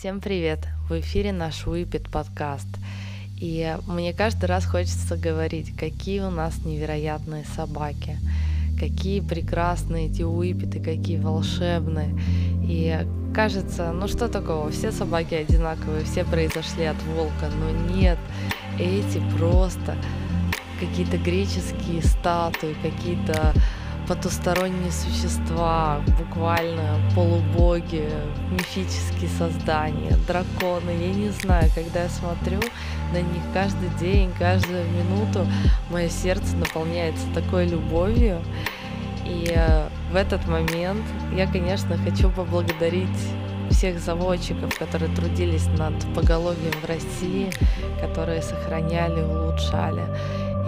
Всем привет! В эфире наш Уипет подкаст. И мне каждый раз хочется говорить, какие у нас невероятные собаки, какие прекрасные эти Уипеты, какие волшебные. И кажется, ну что такого, все собаки одинаковые, все произошли от волка, но нет, эти просто какие-то греческие статуи, какие-то потусторонние существа, буквально полубоги, мифические создания, драконы. Я не знаю, когда я смотрю на них каждый день, каждую минуту, мое сердце наполняется такой любовью. И э, в этот момент я, конечно, хочу поблагодарить всех заводчиков, которые трудились над поголовьем в России, которые сохраняли, улучшали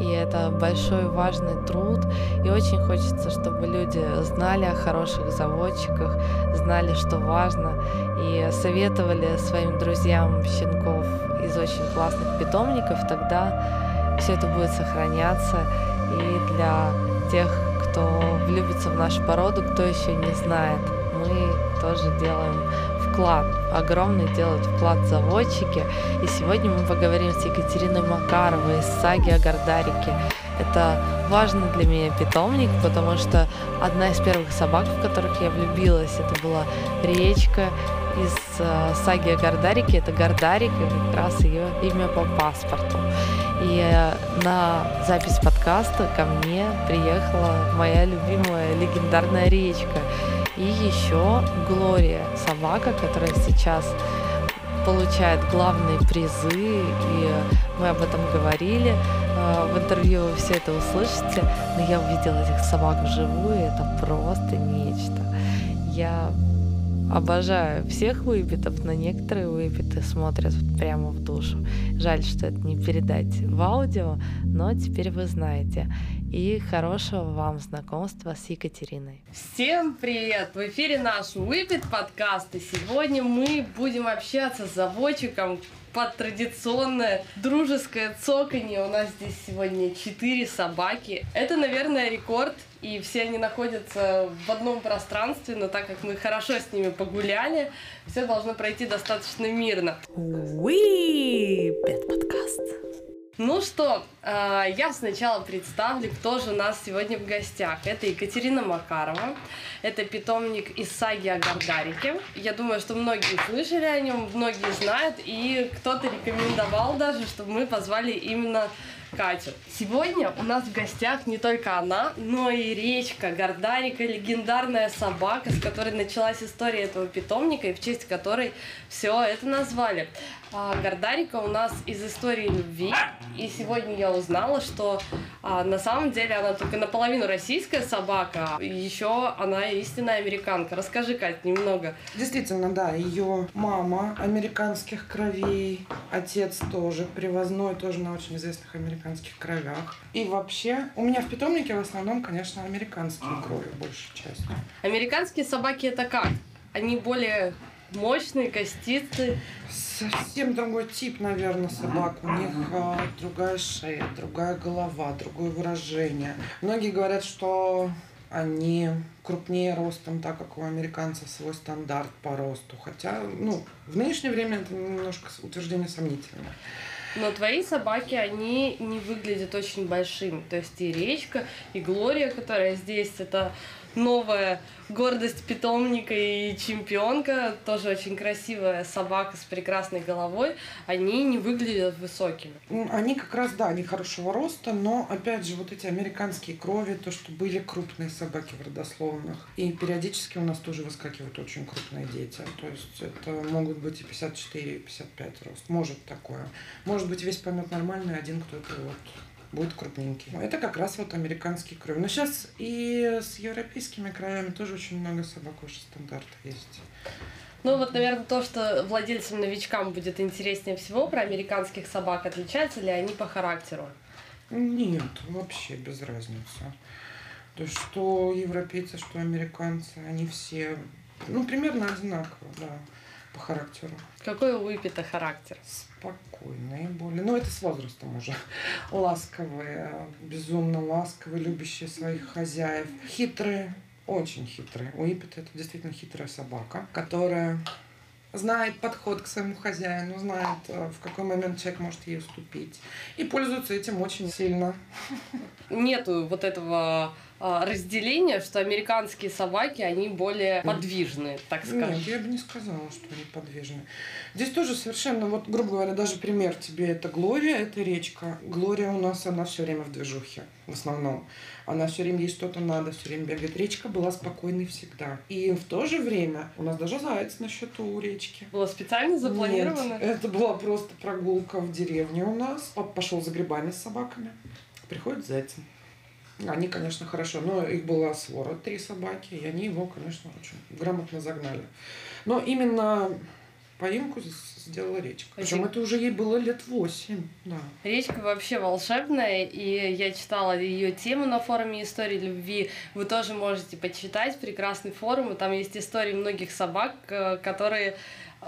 и это большой важный труд, и очень хочется, чтобы люди знали о хороших заводчиках, знали, что важно, и советовали своим друзьям щенков из очень классных питомников, тогда все это будет сохраняться, и для тех, кто влюбится в нашу породу, кто еще не знает, мы тоже делаем вклад, огромный делают вклад заводчики. И сегодня мы поговорим с Екатериной Макаровой из саги о Гордарике. Это важный для меня питомник, потому что одна из первых собак, в которых я влюбилась, это была речка из э, саги о Гордарике. Это Гордарик, и как раз ее имя по паспорту. И э, на запись подкаста ко мне приехала моя любимая легендарная речка. И еще Глория, собака, которая сейчас получает главные призы, и мы об этом говорили. Э, в интервью вы все это услышите, но я увидела этих собак вживую, это просто нечто. Я обожаю всех выпитов, но некоторые выпиты смотрят прямо в душу. Жаль, что это не передать в аудио, но теперь вы знаете и хорошего вам знакомства с Екатериной. Всем привет! В эфире наш Выпит подкаст, и сегодня мы будем общаться с заводчиком под традиционное дружеское цоканье. У нас здесь сегодня четыре собаки. Это, наверное, рекорд, и все они находятся в одном пространстве, но так как мы хорошо с ними погуляли, все должно пройти достаточно мирно. Выпит подкаст. Ну что, а, я сначала представлю, кто же у нас сегодня в гостях. Это Екатерина Макарова, это питомник из саги о Гардарике. Я думаю, что многие слышали о нем, многие знают, и кто-то рекомендовал даже, чтобы мы позвали именно Катю. Сегодня у нас в гостях не только она, но и речка, Гордарика, легендарная собака, с которой началась история этого питомника и в честь которой все это назвали. А, Гордарика у нас из истории любви, и сегодня я узнала, что а, на самом деле она только наполовину российская собака, еще она истинная американка. Расскажи, Кать, немного. Действительно, да, ее мама американских кровей, отец тоже привозной, тоже на очень известных американских кровях. И вообще, у меня в питомнике в основном, конечно, американские крови, большей частью. Американские собаки это как? Они более мощные, костистые. Совсем другой тип, наверное, собак. У них а, другая шея, другая голова, другое выражение. Многие говорят, что они крупнее ростом, так как у американцев свой стандарт по росту. Хотя, ну, в нынешнее время это немножко утверждение сомнительное. Но твои собаки, они не выглядят очень большими. То есть и Речка, и Глория, которая здесь, это новая гордость питомника и чемпионка, тоже очень красивая собака с прекрасной головой, они не выглядят высокими. Они как раз, да, они хорошего роста, но, опять же, вот эти американские крови, то, что были крупные собаки в родословных, и периодически у нас тоже выскакивают очень крупные дети, то есть это могут быть и 54, и 55 рост, может такое. Может быть весь помет нормальный, один кто-то вот будет крупненький. Это как раз вот американский кровь. Но сейчас и с европейскими краями тоже очень много собак уже стандарта есть. Ну вот, наверное, то, что владельцам-новичкам будет интереснее всего про американских собак, отличаются ли они по характеру? Нет, вообще без разницы. То есть что европейцы, что американцы, они все, ну, примерно одинаково, да, по характеру. Какой у Уиппета характер? Спокойные более. Ну, это с возрастом уже. Ласковые, безумно ласковые, любящие своих хозяев. Хитрые, очень хитрые. У Иппета это действительно хитрая собака, которая знает подход к своему хозяину, знает, э, в какой момент человек может ей уступить. И пользуется этим очень сильно. Нету вот этого а, разделения, что американские собаки, они более подвижные, так скажем. Нет, я бы не сказала, что они подвижны. Здесь тоже совершенно, вот, грубо говоря, даже пример тебе, это Глория, это речка. Глория у нас, она все время в движухе, в основном. Она все время ей что-то надо, все время бегает. Речка была спокойной всегда. И в то же время у нас даже заяц на счету у речки. Было специально запланировано? Нет, это была просто прогулка в деревне у нас. Папа пошел за грибами с собаками. Приходит зайцы. Они, конечно, хорошо, но их была свора, три собаки, и они его, конечно, очень грамотно загнали. Но именно поимку сделала речка. Причем это уже ей было лет восемь. Да. Речка вообще волшебная, и я читала ее тему на форуме истории любви. Вы тоже можете почитать прекрасный форум, и там есть истории многих собак, э, которые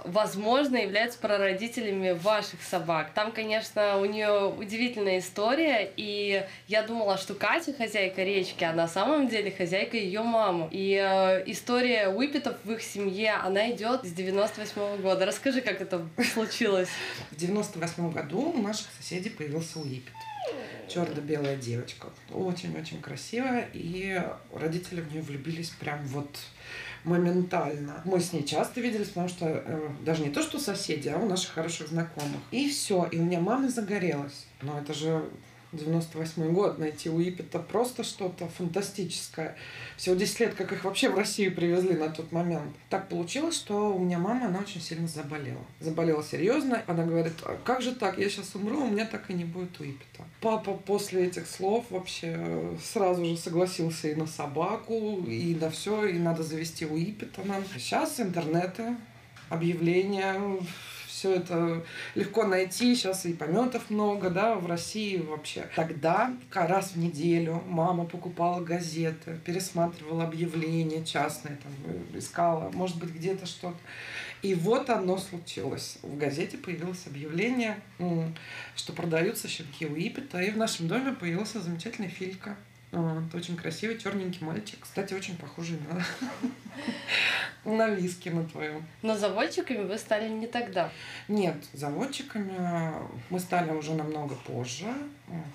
возможно, являются прародителями ваших собак. Там, конечно, у нее удивительная история, и я думала, что Катя хозяйка речки, а на самом деле хозяйка ее мамы. И э, история Уипетов в их семье, она идет с 98 -го года. Расскажи, как это случилось. В 98 году у наших соседей появился Уипет черно-белая девочка. Очень-очень красивая, и родители в нее влюбились прям вот моментально. Мы с ней часто виделись, потому что э, даже не то, что соседи, а у наших хороших знакомых. И все. И у меня мама загорелась. Но это же 98 год, найти Уипета просто что-то фантастическое. Всего 10 лет, как их вообще в Россию привезли на тот момент. Так получилось, что у меня мама, она очень сильно заболела. Заболела серьезно. Она говорит, а как же так, я сейчас умру, у меня так и не будет Уипета. Папа после этих слов вообще сразу же согласился и на собаку, и на все, и надо завести Уипета нам. Сейчас интернеты, объявления, все это легко найти, сейчас и пометов много, да, в России вообще. Тогда раз в неделю мама покупала газеты, пересматривала объявления частные, там, искала, может быть, где-то что-то. И вот оно случилось. В газете появилось объявление, что продаются щенки Уипета, и в нашем доме появился замечательный Филька. Вот, очень красивый, черненький мальчик. Кстати, очень похожий на, на виски на твоем. Но заводчиками вы стали не тогда? Нет, заводчиками мы стали уже намного позже.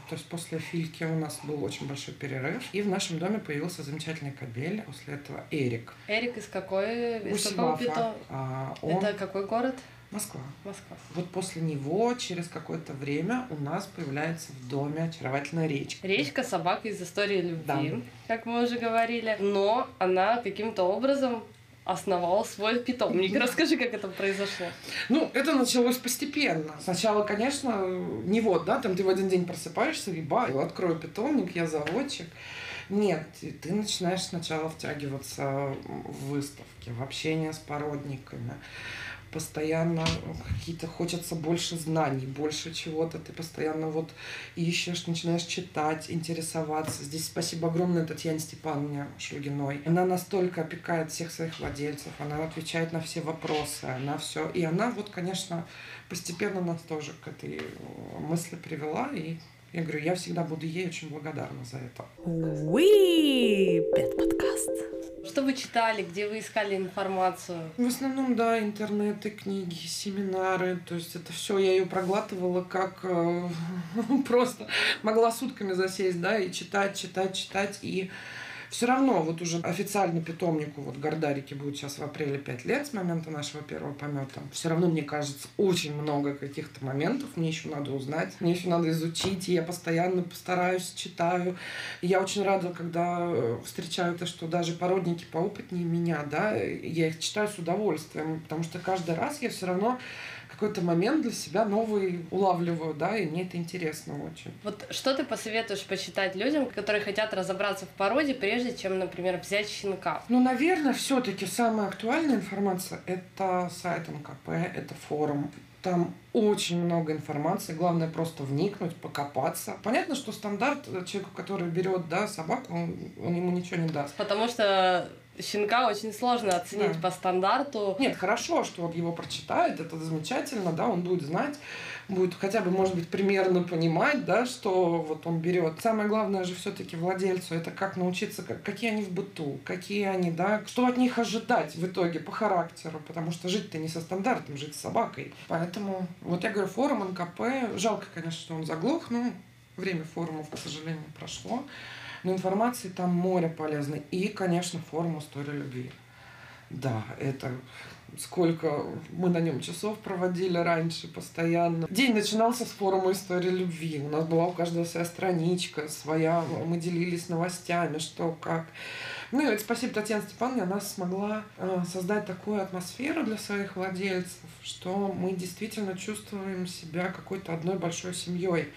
То есть после Фильки у нас был очень большой перерыв. И в нашем доме появился замечательный кобель. После этого Эрик. Эрик из какой? Из какого пита? А, он... Это какой город? Москва. Москва. Вот после него через какое-то время у нас появляется в доме очаровательная речка. Речка собака из истории любви, да. как мы уже говорили. Но она каким-то образом основал свой питомник. Расскажи, как это произошло. Ну, это началось постепенно. Сначала, конечно, не вот, да, там ты в один день просыпаешься, и ба, открою питомник, я заводчик. Нет, ты начинаешь сначала втягиваться в выставки, в общение с породниками постоянно какие-то хочется больше знаний, больше чего-то, ты постоянно вот ищешь, начинаешь читать, интересоваться. Здесь спасибо огромное Татьяне Степановне Шлюгиной. Она настолько опекает всех своих владельцев, она отвечает на все вопросы, она все. И она вот, конечно, постепенно нас тоже к этой мысли привела, и я говорю, я всегда буду ей очень благодарна за это. Уи, Пет подкаст. Что вы читали, где вы искали информацию? В основном, да, интернеты, книги, семинары. То есть это все я ее проглатывала как э, просто могла сутками засесть, да, и читать, читать, читать. И все равно вот уже официально питомнику, вот Гордарике будет сейчас в апреле 5 лет с момента нашего первого помета. Все равно, мне кажется, очень много каких-то моментов мне еще надо узнать, мне еще надо изучить, и я постоянно постараюсь, читаю. Я очень рада, когда э, встречаю то, что даже породники поопытнее меня, да, я их читаю с удовольствием, потому что каждый раз я все равно какой-то момент для себя новый улавливаю, да, и мне это интересно очень. Вот что ты посоветуешь почитать людям, которые хотят разобраться в породе, прежде чем, например, взять щенка? Ну, наверное, все-таки самая актуальная информация это сайт МКП, это форум. Там очень много информации, главное просто вникнуть, покопаться. Понятно, что стандарт человеку, который берет да, собаку, он, он ему ничего не даст. Потому что щенка очень сложно оценить да. по стандарту. Нет, хорошо, что он его прочитает, это замечательно, да, он будет знать, будет хотя бы, может быть, примерно понимать, да, что вот он берет. Самое главное же все-таки владельцу, это как научиться, как, какие они в быту, какие они, да, что от них ожидать в итоге по характеру, потому что жить-то не со стандартом, жить с собакой. Поэтому, вот я говорю, форум НКП, жалко, конечно, что он заглох, но время форумов, к сожалению, прошло. Но информации там море полезной. И, конечно, форум истории любви. Да, это сколько мы на нем часов проводили раньше постоянно. День начинался с форума истории любви. У нас была у каждого своя страничка, своя, мы делились новостями, что как. Ну и спасибо Татьяне Степановне, она смогла э, создать такую атмосферу для своих владельцев, что мы действительно чувствуем себя какой-то одной большой семьей.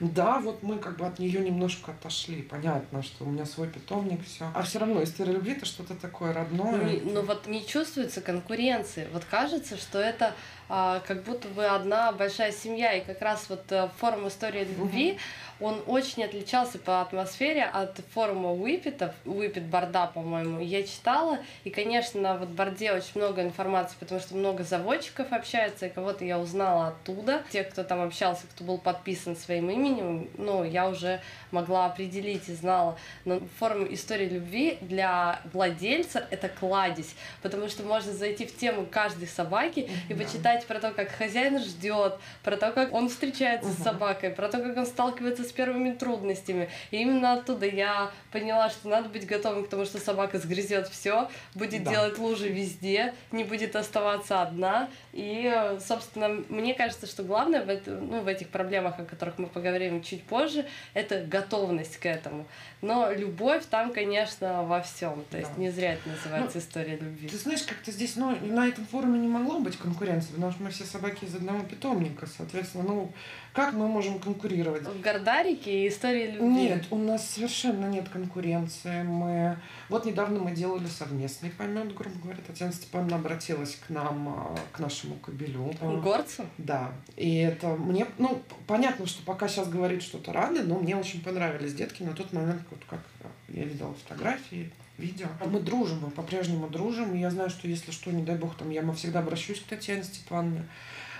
Да, вот мы как бы от нее немножко отошли. Понятно, что у меня свой питомник, все. А все равно история любви это что-то такое родное. Ну, ну вот не чувствуется конкуренции. Вот кажется, что это а, как будто бы одна большая семья. И как раз вот э, форум истории любви. Угу он очень отличался по атмосфере от форума Уипетов, Уипет Борда, по-моему, я читала, и, конечно, на вот Борде очень много информации, потому что много заводчиков общаются, и кого-то я узнала оттуда, тех, кто там общался, кто был подписан своим именем, ну, я уже могла определить и знала. Но форум истории любви для владельца — это кладезь, потому что можно зайти в тему каждой собаки и почитать про то, как хозяин ждет, про то, как он встречается с собакой, про то, как он сталкивается с первыми трудностями. И именно оттуда я поняла, что надо быть готовым к тому, что собака сгрызет все, будет да. делать лужи везде, не будет оставаться одна. И, собственно, мне кажется, что главное в, это, ну, в этих проблемах, о которых мы поговорим чуть позже, это готовность к этому. Но любовь там, конечно, во всем. То есть да. не зря это называется ну, история любви. Ты знаешь, как-то здесь, ну, на этом форуме не могло быть конкуренции, потому что мы все собаки из одного питомника, соответственно, ну, как мы можем конкурировать? В Гордарике и истории любви. Нет, у нас совершенно нет конкуренции. Мы... Вот недавно мы делали совместный помет, грубо говоря. Татьяна Степановна обратилась к нам, а, к нашему кобелю. Горцу? Да. И это мне... Ну, понятно, что пока сейчас говорит что-то рано, но мне очень понравились детки на тот момент, вот как я видела фотографии, видео. Мы дружим, мы по-прежнему дружим. И я знаю, что если что, не дай бог, там я всегда обращусь к Татьяне Степановне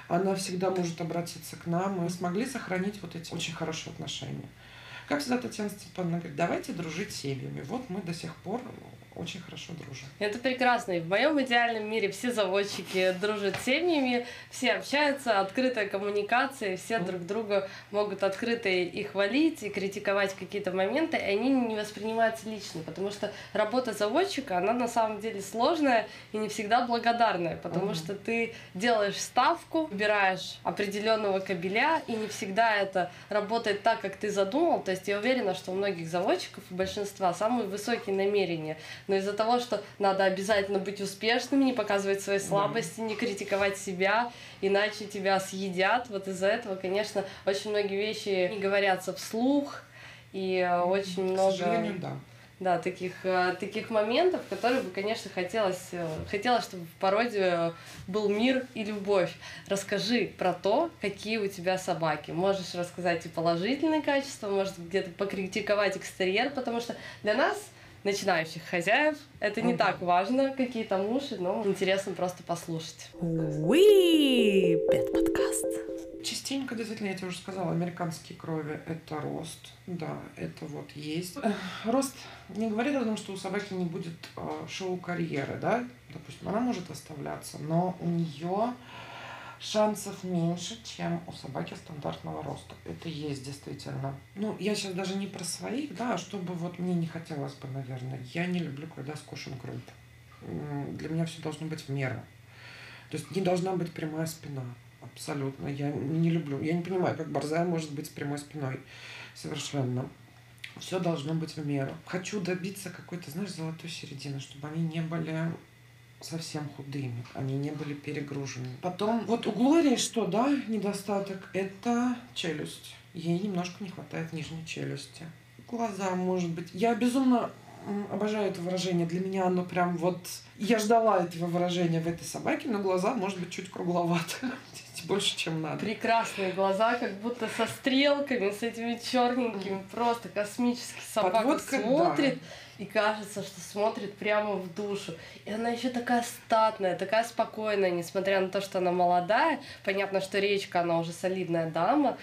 она всегда может обратиться к нам. Мы смогли сохранить вот эти очень хорошие отношения. Как всегда Татьяна Степановна говорит, давайте дружить семьями. Вот мы до сих пор очень хорошо дружим. Это прекрасно. И в моем идеальном мире все заводчики дружат с семьями, все общаются, открытая коммуникация, все mm. друг друга могут открыто и хвалить, и критиковать какие-то моменты, и они не воспринимаются лично, потому что работа заводчика, она на самом деле сложная и не всегда благодарная, потому mm. что ты делаешь ставку, выбираешь определенного кабеля, и не всегда это работает так, как ты задумал. То есть я уверена, что у многих заводчиков, у большинства, самые высокие намерения но из-за того, что надо обязательно быть успешными, не показывать свои слабости, не критиковать себя, иначе тебя съедят. Вот из-за этого, конечно, очень многие вещи не говорятся вслух, и э, очень много... да. Да, таких, э, таких моментов, которые бы, конечно, хотелось, э, хотелось, чтобы в породе был мир и любовь. Расскажи про то, какие у тебя собаки. Можешь рассказать и положительные качества, может где-то покритиковать экстерьер, потому что для нас начинающих хозяев. Это не так важно, какие там уши, но интересно просто послушать. Уи, Пет подкаст. Частенько, действительно, я тебе уже сказала, американские крови – это рост. Да, это вот есть. Рост не говорит о том, что у собаки не будет а, шоу-карьеры, да? Допустим, она может оставляться, но у нее шансов меньше, чем у собаки стандартного роста. Это есть действительно. Ну, я сейчас даже не про своих, да, а чтобы вот мне не хотелось бы, наверное. Я не люблю, когда скошен грудь. Для меня все должно быть в меру. То есть не должна быть прямая спина. Абсолютно. Я не люблю. Я не понимаю, как борзая может быть с прямой спиной. Совершенно. Все должно быть в меру. Хочу добиться какой-то, знаешь, золотой середины, чтобы они не были совсем худыми, они не были перегружены. Потом, вот у Глории что, да, недостаток, это челюсть. Ей немножко не хватает нижней челюсти. Глаза, может быть. Я безумно обожаю это выражение. Для меня оно прям вот... Я ждала этого выражения в этой собаке, но глаза, может быть, чуть кругловаты. Больше, чем надо. Прекрасные глаза, как будто со стрелками, с этими черненькими. Просто космический собака Подводка, смотрит. Да и кажется, что смотрит прямо в душу. И она еще такая статная, такая спокойная, несмотря на то, что она молодая. Понятно, что речка, она уже солидная дама,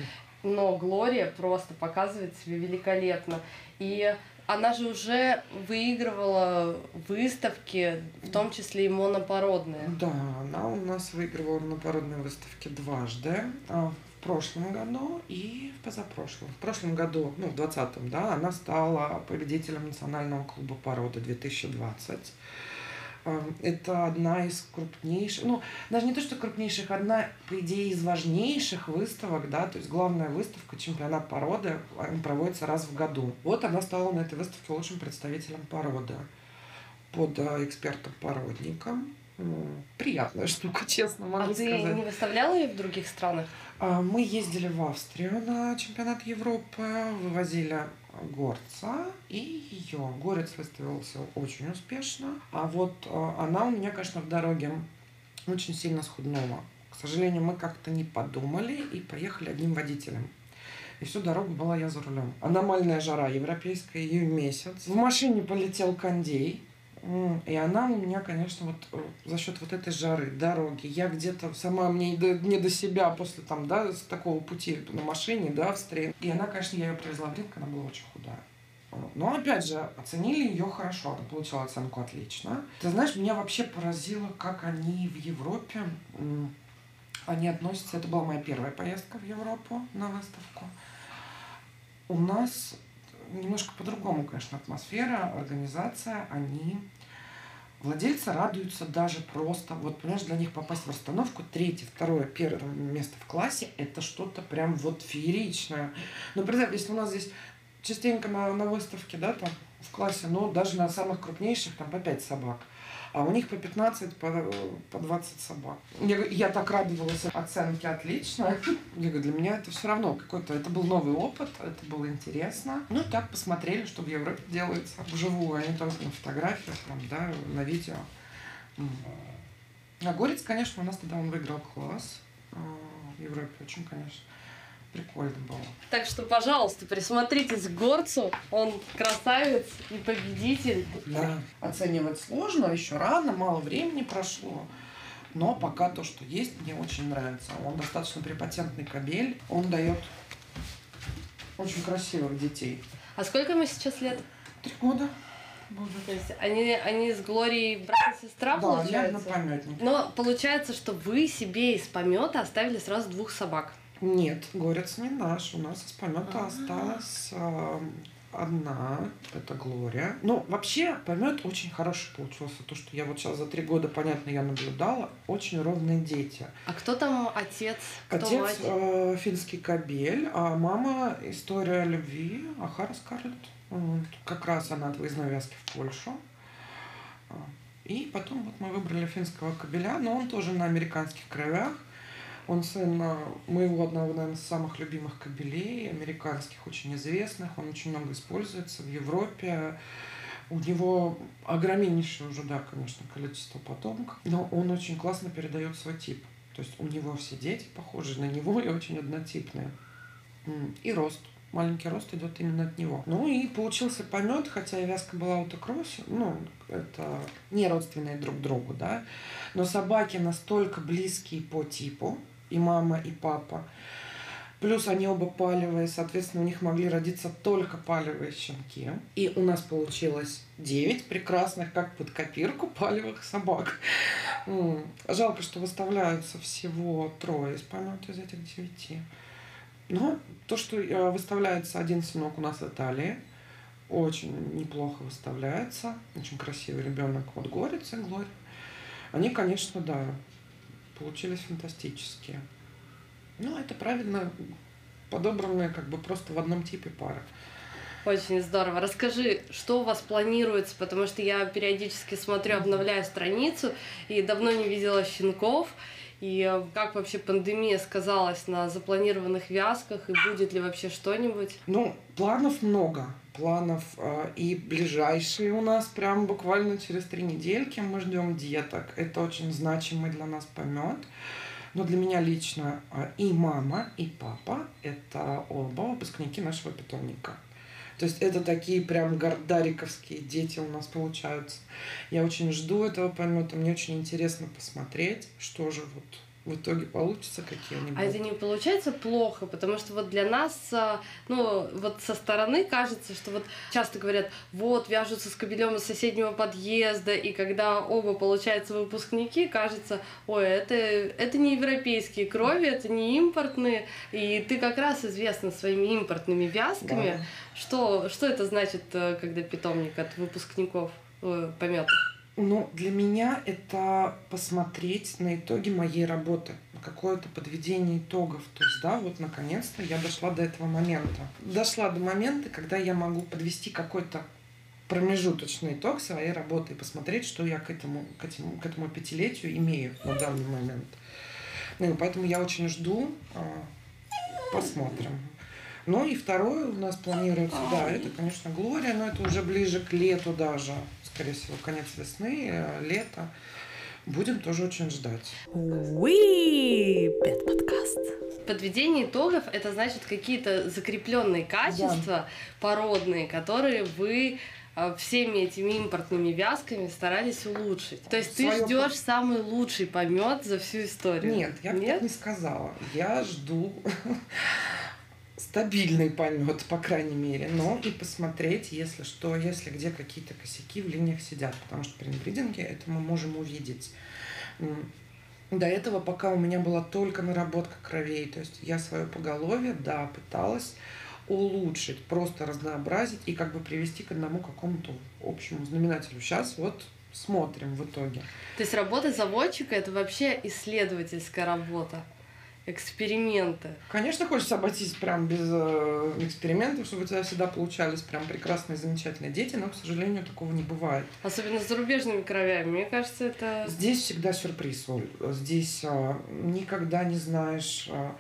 но Глория просто показывает себя великолепно. И она же уже выигрывала выставки, в том числе и монопородные. Да, она у нас выигрывала монопородные выставки дважды. А, в прошлом году и в позапрошлом. В прошлом году, ну, в 2020, да, она стала победителем Национального клуба породы 2020. Это одна из крупнейших, ну, даже не то, что крупнейших, одна, по идее, из важнейших выставок, да, то есть главная выставка, чемпионат породы, проводится раз в году. Вот она стала на этой выставке лучшим представителем породы под а, экспертом-породником. Приятная штука, честно могу а сказать. А ты не выставляла ее в других странах? А, мы ездили в Австрию на чемпионат Европы, вывозили горца и ее. Горец выставился очень успешно, а вот а, она у меня, конечно, в дороге очень сильно схуднула. К сожалению, мы как-то не подумали и поехали одним водителем. И всю дорогу была я за рулем. Аномальная жара европейская, ее месяц. В машине полетел кондей. И она у меня, конечно, вот э, за счет вот этой жары, дороги, я где-то сама мне не до, не до себя после там, да, с такого пути на машине, да, Австрии. И она, конечно, я ее привезла в ринг, она была очень худая. Но опять же, оценили ее хорошо, она получила оценку отлично. Ты знаешь, меня вообще поразило, как они в Европе, они относятся, это была моя первая поездка в Европу на выставку. У нас немножко по-другому, конечно, атмосфера, организация, они Владельцы радуются даже просто, вот, понимаешь, для них попасть в расстановку третье, второе, первое место в классе, это что-то прям вот фееричное. Ну, представь, если у нас здесь частенько на, на выставке, да, там, в классе, ну, даже на самых крупнейших, там, по 5 собак а у них по 15, по, по 20 собак. Я, я так радовалась оценке отлично. Я говорю, для меня это все равно какой-то, это был новый опыт, это было интересно. Ну, так посмотрели, что в Европе делается вживую, а не только на фотографиях, там, да, на видео. А Горец, конечно, у нас тогда он выиграл класс а, в Европе, очень, конечно прикольно было. Так что, пожалуйста, присмотритесь к горцу. Он красавец и победитель. Да, оценивать сложно, еще рано, мало времени прошло. Но пока то, что есть, мне очень нравится. Он достаточно препатентный кабель. Он дает очень красивых детей. А сколько ему сейчас лет? Три года. То есть они, они с Глорией брат и сестра, да, получается? Да, на Но получается, что вы себе из помета оставили сразу двух собак. Нет, горец не наш. У нас из помета А-а-а. осталась э, одна, это Глория. Ну, вообще, помет очень хороший получился. То, что я вот сейчас за три года, понятно, я наблюдала, очень ровные дети. А кто там отец? Кто отец? Э, финский кабель, а мама история любви Ахара Скарлетт. Как раз она от выездной вязки в Польшу. А, и потом вот мы выбрали финского кабеля, но он тоже на американских кровях. Он сын моего одного, наверное, из самых любимых кабелей, американских, очень известных. Он очень много используется в Европе. У него огромнейшее уже, да, конечно, количество потомков, но он очень классно передает свой тип. То есть у него все дети похожи на него и очень однотипные. И рост. Маленький рост идет именно от него. Ну и получился помет, хотя и вязка была аутокросс, ну, это не родственные друг другу, да. Но собаки настолько близкие по типу, и мама, и папа. Плюс они оба палевые, соответственно, у них могли родиться только палевые щенки. И у нас получилось 9 прекрасных, как под копирку, палевых собак. Жалко, что выставляются всего трое из помета из этих девяти. Но то, что э, выставляется один сынок у нас в Италии, очень неплохо выставляется. Очень красивый ребенок. Вот Горец и Глория. Они, конечно, да, получились фантастические. Ну, это правильно подобранные как бы просто в одном типе пары. Очень здорово. Расскажи, что у вас планируется, потому что я периодически смотрю, обновляю страницу и давно не видела щенков. И э, как вообще пандемия сказалась на запланированных вязках, и будет ли вообще что-нибудь? Ну, планов много. Планов э, и ближайшие у нас прям буквально через три недельки мы ждем деток. Это очень значимый для нас помет. Но для меня лично э, и мама, и папа – это оба выпускники нашего питомника. То есть это такие прям гордариковские дети у нас получаются. Я очень жду этого помета. Мне очень интересно посмотреть, что же вот в итоге получится, какие они будут. А это не получается плохо, потому что вот для нас, а, ну, вот со стороны кажется, что вот часто говорят, вот, вяжутся с кабелем из соседнего подъезда, и когда оба, получаются выпускники, кажется, ой, это, это не европейские крови, это не импортные, и ты как раз известна своими импортными вязками. Да. Что, что это значит, э, когда питомник от выпускников э, пометов? Ну, для меня это посмотреть на итоги моей работы, какое-то подведение итогов. То есть, да, вот наконец-то я дошла до этого момента. Дошла до момента, когда я могу подвести какой-то промежуточный итог своей работы и посмотреть, что я к этому, к этому, к этому пятилетию имею на данный момент. Ну, поэтому я очень жду. А, посмотрим. Ну и второе у нас планируется, да, это, конечно, Глория, но это уже ближе к лету даже скорее всего, конец весны, э, лето. Будем тоже очень ждать. Уи, Пет подкаст. Подведение итогов это значит какие-то закрепленные качества да. породные, которые вы э, всеми этими импортными вязками старались улучшить. То есть ты ждешь самый лучший помет за всю историю. Нет, я бы так не сказала. Я жду стабильный полет, по крайней мере, но и посмотреть, если что, если где какие-то косяки в линиях сидят, потому что при инбридинге это мы можем увидеть. До этого пока у меня была только наработка кровей, то есть я свое поголовье, да, пыталась улучшить, просто разнообразить и как бы привести к одному какому-то общему знаменателю. Сейчас вот смотрим в итоге. То есть работа заводчика это вообще исследовательская работа эксперименты. Конечно, хочется обойтись прям без э, экспериментов, чтобы у тебя всегда получались прям прекрасные, замечательные дети, но, к сожалению, такого не бывает. Особенно с зарубежными кровями, мне кажется, это... Здесь всегда сюрприз, Оль. Здесь э, никогда не знаешь... Э,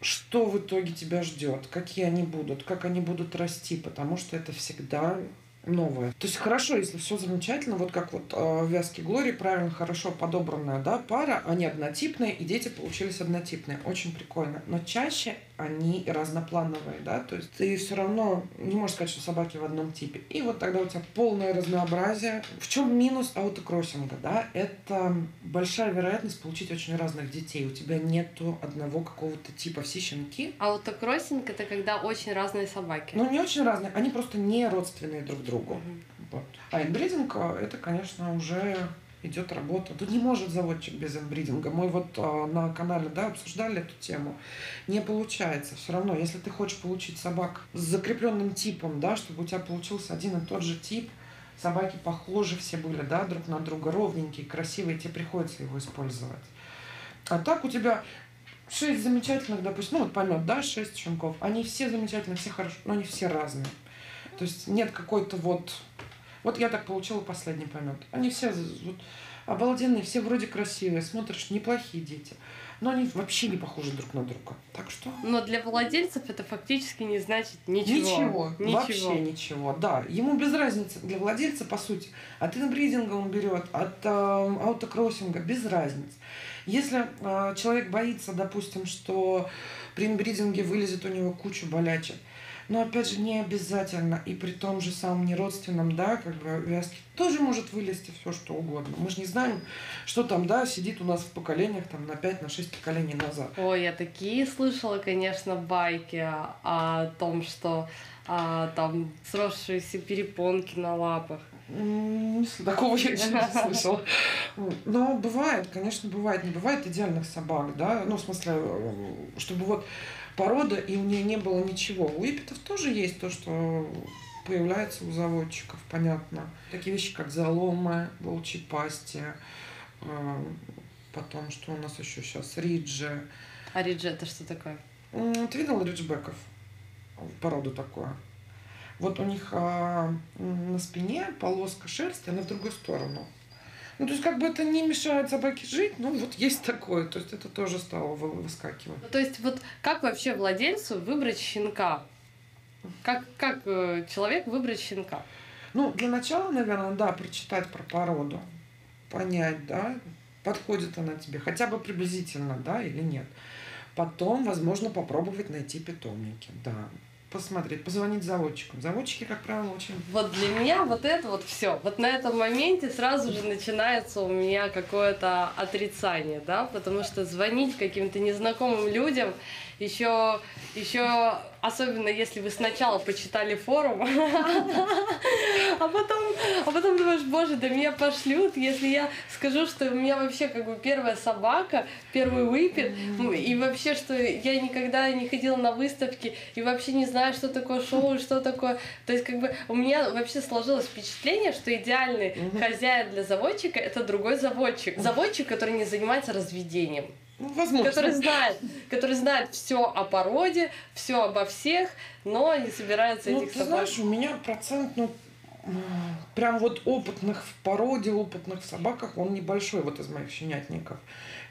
что в итоге тебя ждет, какие они будут, как они будут расти, потому что это всегда новое. То есть хорошо, если все замечательно, вот как вот э, вязки Глории, правильно, хорошо подобранная да, пара, они однотипные, и дети получились однотипные. Очень прикольно. Но чаще они разноплановые, да, то есть ты все равно не можешь сказать, что собаки в одном типе. И вот тогда у тебя полное разнообразие. В чем минус аутокроссинга, да? Это большая вероятность получить очень разных детей. У тебя нету одного какого-то типа. Все щенки. Аутокроссинг это когда очень разные собаки. Ну, не очень разные, они просто не родственные друг другу. Угу. Вот. А инбридинг это, конечно, уже идет работа. Тут не может заводчик без инбридинга. Мы вот э, на канале да, обсуждали эту тему. Не получается. Все равно, если ты хочешь получить собак с закрепленным типом, да, чтобы у тебя получился один и тот же тип, собаки похожи все были, да, друг на друга, ровненькие, красивые, тебе приходится его использовать. А так у тебя шесть замечательных, допустим, ну вот помет, да, шесть щенков. Они все замечательные, все хорошо, но они все разные. То есть нет какой-то вот вот я так получила последний помет. Они все вот, обалденные, все вроде красивые, смотришь, неплохие дети. Но они вообще не похожи друг на друга. Так что... Но для владельцев это фактически не значит ничего. Ничего, ничего. вообще ничего. Да, ему без разницы. Для владельца, по сути, от инбридинга он берет, от э, аутокроссинга, без разницы. Если э, человек боится, допустим, что при инбридинге вылезет у него куча болячек, но опять же не обязательно. И при том же самом неродственном, да, как бы вязке тоже может вылезти все что угодно. Мы же не знаем, что там, да, сидит у нас в поколениях там на 5 на 6 поколений назад. Ой, я такие слышала, конечно, байки о том, что а, там сросшиеся перепонки на лапах. Такого я еще не слышала. Но бывает, конечно, бывает. Не бывает идеальных собак, да. Ну, в смысле, э, чтобы вот порода, и у нее не было ничего. У эпитов тоже есть то, что появляется у заводчиков, понятно. Такие вещи, как заломы, волчьи пасти, э, потом, что у нас еще сейчас, риджи. А риджи это что такое? Ты видел риджбеков? Породу такое. Вот у них а, на спине полоска шерсти, она в другую сторону. Ну, то есть, как бы это не мешает собаке жить, ну, вот есть такое. То есть, это тоже стало выскакивать. То есть, вот как вообще владельцу выбрать щенка? Как, как э, человек выбрать щенка? Ну, для начала, наверное, да, прочитать про породу. Понять, да, подходит она тебе, хотя бы приблизительно, да, или нет. Потом, возможно, попробовать найти питомники, да посмотреть, позвонить заводчикам. Заводчики, как правило, очень... Вот для меня вот это вот все. Вот на этом моменте сразу же начинается у меня какое-то отрицание, да, потому что звонить каким-то незнакомым людям еще, еще особенно если вы сначала почитали форум, а потом, а потом думаешь, боже, да меня пошлют, если я скажу, что у меня вообще как бы первая собака, первый выпит, и вообще, что я никогда не ходила на выставки, и вообще не знаю, что такое шоу, что такое. То есть, как бы у меня вообще сложилось впечатление, что идеальный хозяин для заводчика это другой заводчик. Заводчик, который не занимается разведением. Ну, возможно. Который знает, который знает все о породе, все обо всех, но не собирается ну, этих ты собак. знаешь, у меня процент, ну, прям вот опытных в породе, опытных в собаках, он небольшой вот из моих щенятников.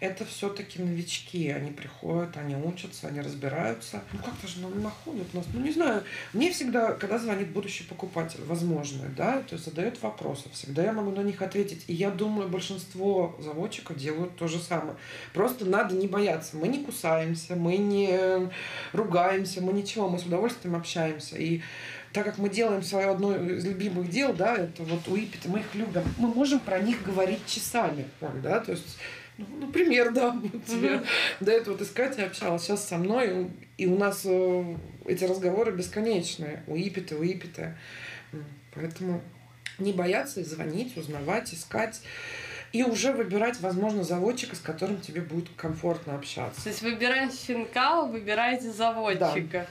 Это все-таки новички, они приходят, они учатся, они разбираются. Ну как-то же нам находят нас, ну не знаю. Мне всегда, когда звонит будущий покупатель, возможно, да, то есть задает вопросы, всегда я могу на них ответить. И я думаю, большинство заводчиков делают то же самое. Просто надо не бояться. Мы не кусаемся, мы не ругаемся, мы ничего, мы с удовольствием общаемся. И так как мы делаем свое одно из любимых дел, да, это вот уипеты, мы их любим, мы можем про них говорить часами, да, то есть например, да, вот тебе до этого искать и общалась сейчас со мной, и у нас э, эти разговоры бесконечные, уипеты, уипеты. Поэтому не бояться и звонить, узнавать, искать и уже выбирать, возможно, заводчика, с которым тебе будет комфортно общаться. То есть выбирая щенка, вы выбираете заводчика. Да.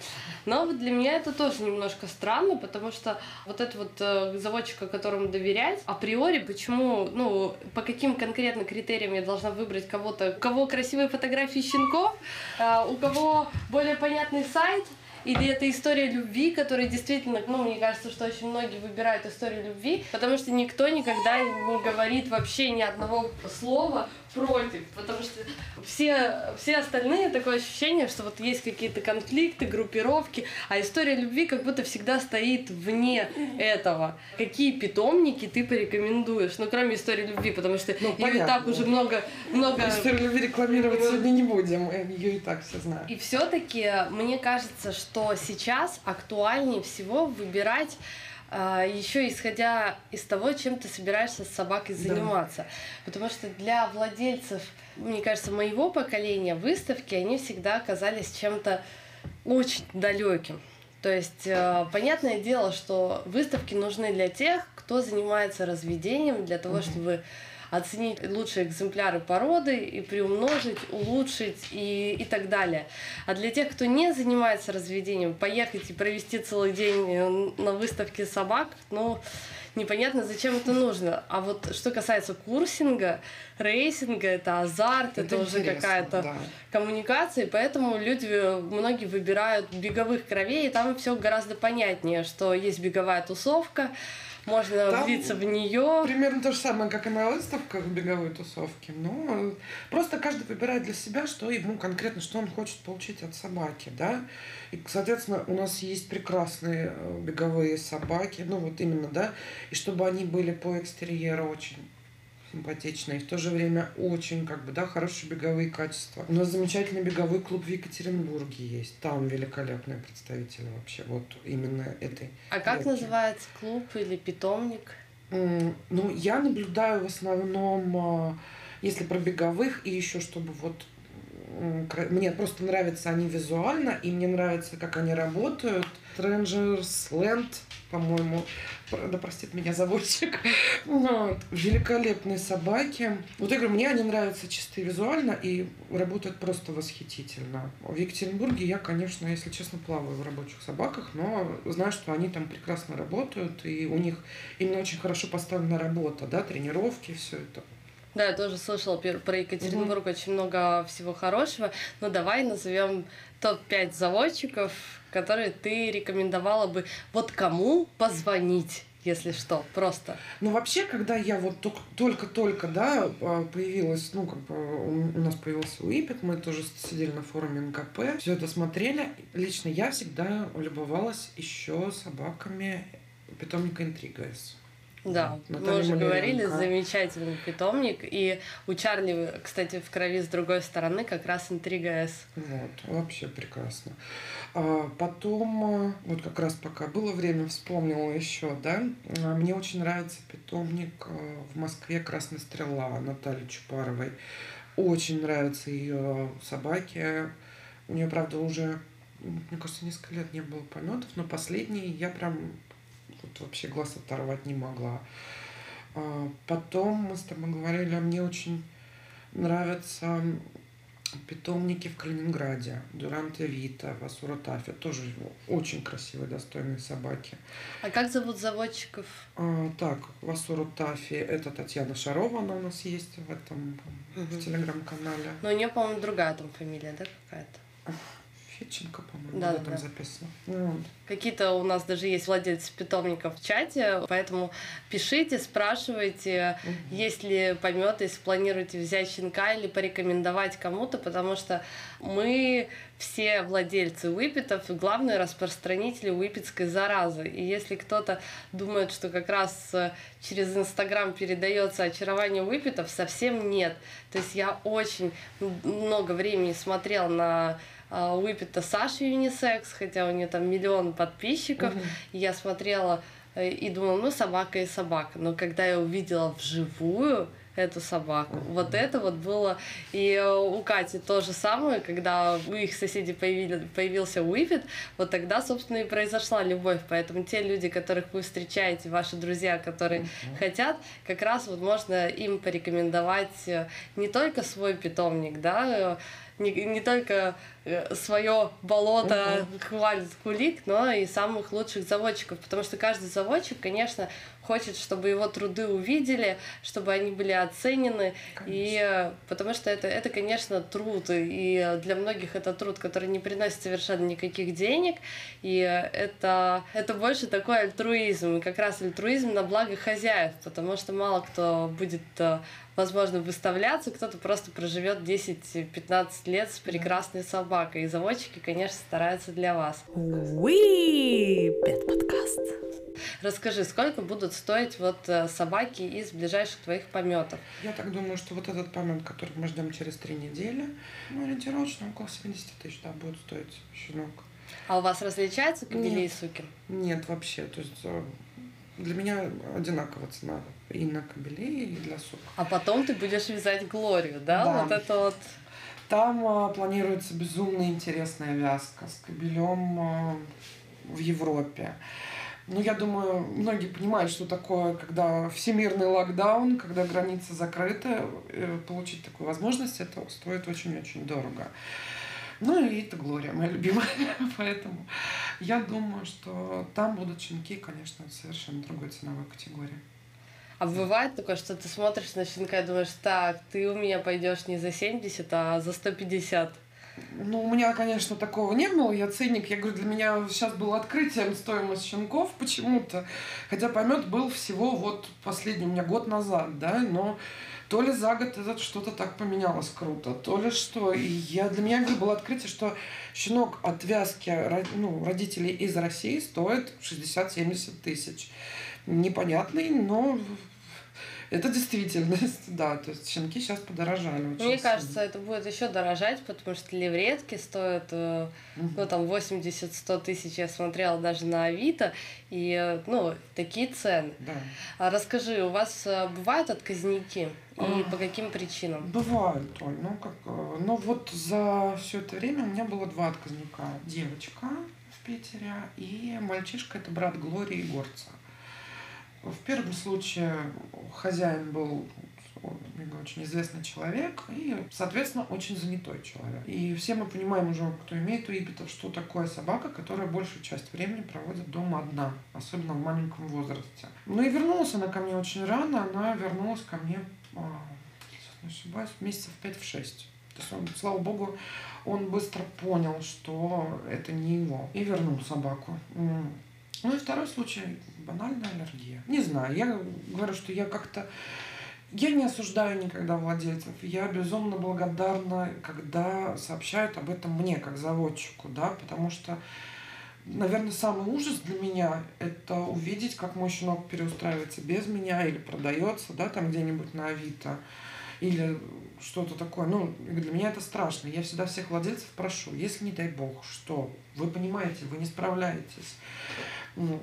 Но вот для меня это тоже немножко странно, потому что вот это вот э, заводчика, которому доверять, априори, почему, ну, по каким конкретно критериям я должна выбрать кого-то, у кого красивые фотографии щенков, э, у кого более понятный сайт, или это история любви, которая действительно, ну, мне кажется, что очень многие выбирают историю любви, потому что никто никогда не говорит вообще ни одного слова против, потому что все, все остальные такое ощущение, что вот есть какие-то конфликты, группировки, а история любви как будто всегда стоит вне этого. Какие питомники ты порекомендуешь? Ну, кроме истории любви, потому что ну, ее и так уже много... много... Историю любви рекламировать сегодня не будем, ее и так все знают. И все-таки мне кажется, что сейчас актуальнее всего выбирать еще исходя из того, чем ты собираешься с собакой заниматься. Да. Потому что для владельцев, мне кажется, моего поколения выставки, они всегда оказались чем-то очень далеким. То есть, э, понятное дело, что выставки нужны для тех, кто занимается разведением, для того, чтобы оценить лучшие экземпляры породы и приумножить, улучшить и, и так далее. А для тех, кто не занимается разведением, поехать и провести целый день на выставке собак, ну, непонятно, зачем это нужно. А вот что касается курсинга, рейсинга, это азарт, это, это уже какая-то да. коммуникация, и поэтому люди, многие выбирают беговых кровей, и там все гораздо понятнее, что есть беговая тусовка, можно Там влиться в нее. Примерно то же самое, как и на выставках беговой тусовки. Но просто каждый выбирает для себя, что ему конкретно, что он хочет получить от собаки, да. И, соответственно, у нас есть прекрасные э, беговые собаки, ну вот именно, да, и чтобы они были по экстерьеру очень симпатичная и в то же время очень как бы да хорошие беговые качества. У нас замечательный беговой клуб в Екатеринбурге есть. Там великолепные представители вообще вот именно этой. А как ветки. называется клуб или питомник? Ну, я наблюдаю в основном, а, если про беговых, и еще чтобы вот мне просто нравятся они визуально, и мне нравится, как они работают. Strangers Land, по-моему, да простит меня заводчик. Вот. Великолепные собаки. Вот я говорю, мне они нравятся чисто визуально и работают просто восхитительно. В Екатеринбурге я, конечно, если честно, плаваю в рабочих собаках, но знаю, что они там прекрасно работают, и у них именно очень хорошо поставлена работа, да, тренировки, все это. Да, я тоже слышала про Екатеринбург угу. очень много всего хорошего. Но давай назовем топ-5 заводчиков, которые ты рекомендовала бы вот кому позвонить если что, просто. Ну, вообще, когда я вот только-только, да, а, появилась, ну, как бы у нас появился Уипет, мы тоже сидели на форуме НКП, все это смотрели. Лично я всегда любовалась еще собаками питомника Интригайс. Да, Наталья мы уже говорили, замечательный питомник. И у Чарли, кстати, в крови с другой стороны как раз интрига С. Вот, вообще прекрасно. А потом, э, вот как раз пока было время, вспомнила еще, да, а, мне очень нравится питомник э, в Москве «Красная стрела» Натальи Чупаровой. Очень нравятся ее собаки. У нее, правда, уже, мне кажется, несколько лет не было пометов, но последние я прям вот вообще глаз оторвать не могла. А, потом мы с тобой говорили, а мне очень нравятся питомники в Калининграде. Дуранте Вита, Васура Тафи. Тоже очень красивые, достойные собаки. А как зовут заводчиков? А, так, Васура Тафи, это Татьяна Шарова, она у нас есть в этом угу. в телеграм-канале. Но у нее, по-моему, другая там фамилия, да, какая-то? Федченко, по-моему, да, об этом да. записано. Какие-то у нас даже есть владельцы питомников в чате, поэтому пишите, спрашивайте, угу. есть ли пометы, если планируете взять щенка или порекомендовать кому-то, потому что мы все владельцы выпитов и главные распространители выпитской заразы. И если кто-то думает, что как раз э, через Инстаграм передается очарование выпитов, совсем нет. То есть я очень много времени смотрела на а, выпита Саша Юнисекс, хотя у нее там миллион подписчиков. Угу. Я смотрела э, и думала, ну собака и собака. Но когда я увидела вживую, эту собаку. Вот это вот было. И э, у Кати то же самое, когда у их соседей появили, появился Уипет, вот тогда, собственно, и произошла любовь. Поэтому те люди, которых вы встречаете, ваши друзья, которые uh-huh. хотят, как раз вот можно им порекомендовать э, не только свой питомник, да, не, не только э, свое болото uh-huh. хвалит кулик, но и самых лучших заводчиков, потому что каждый заводчик, конечно, хочет, чтобы его труды увидели, чтобы они были оценены, конечно. и э, потому что это, это, конечно, труд, и для многих это труд, который не приносит совершенно никаких денег, и это, это больше такой альтруизм, и как раз альтруизм на благо хозяев, потому что мало кто будет э, возможно, выставляться, кто-то просто проживет 10-15 лет с прекрасной собакой. И заводчики, конечно, стараются для вас. Уи, подкаст. Расскажи, сколько будут стоить вот э, собаки из ближайших твоих пометов? Я так думаю, что вот этот помет, который мы ждем через три недели, ну, ориентировочно около 70 тысяч, да, будет стоить щенок. А у вас различаются кобели и суки? Нет, вообще. То есть э, для меня одинаковая цена и на кобелей, и для сук. А потом ты будешь вязать Глорию, да? да. Вот это вот. Там а, планируется безумно интересная вязка с кобелем а, в Европе. Ну, я думаю, многие понимают, что такое, когда всемирный локдаун, когда границы закрыты, э, получить такую возможность, это стоит очень-очень дорого. Ну и это Глория, моя любимая. Поэтому я думаю, что там будут щенки, конечно, совершенно другой ценовой категории. А бывает такое, что ты смотришь на щенка и думаешь, так, ты у меня пойдешь не за 70, а за 150. Ну, у меня, конечно, такого не было. Я ценник, я говорю, для меня сейчас было открытием стоимость щенков почему-то. Хотя помет был всего вот последний у меня год назад, да, но то ли за год это что-то так поменялось круто, то ли что. И я, для меня было открытие, что щенок от вязки ну, родителей из России стоит 60-70 тысяч. Непонятный, но это действительность, да. То есть щенки сейчас подорожали очень Мне сильно. кажется, это будет еще дорожать, потому что левретки стоят, угу. ну, там, 80-100 тысяч я смотрела даже на Авито, и, э, ну, такие цены. Да. А расскажи, у вас э, бывают отказники? И а, по каким причинам? Бывают, Оль. Ну, как, ну, вот за все это время у меня было два отказника. Девочка в Питере и мальчишка, это брат Глории Горца. В первом случае хозяин был очень известный человек и, соответственно, очень занятой человек. И все мы понимаем уже, кто имеет уипетов, что такое собака, которая большую часть времени проводит дома одна, особенно в маленьком возрасте. Ну и вернулась она ко мне очень рано, она вернулась ко мне, а, не ошибаюсь, месяцев 5-6. То есть он, слава богу, он быстро понял, что это не его, и вернул собаку. Ну и второй случай – банальная аллергия. Не знаю, я говорю, что я как-то... Я не осуждаю никогда владельцев. Я безумно благодарна, когда сообщают об этом мне, как заводчику, да, потому что наверное, самый ужас для меня – это увидеть, как мой щенок переустраивается без меня или продается, да, там где-нибудь на Авито, или что-то такое. Ну, для меня это страшно. Я всегда всех владельцев прошу, если, не дай бог, что вы понимаете, вы не справляетесь, ну,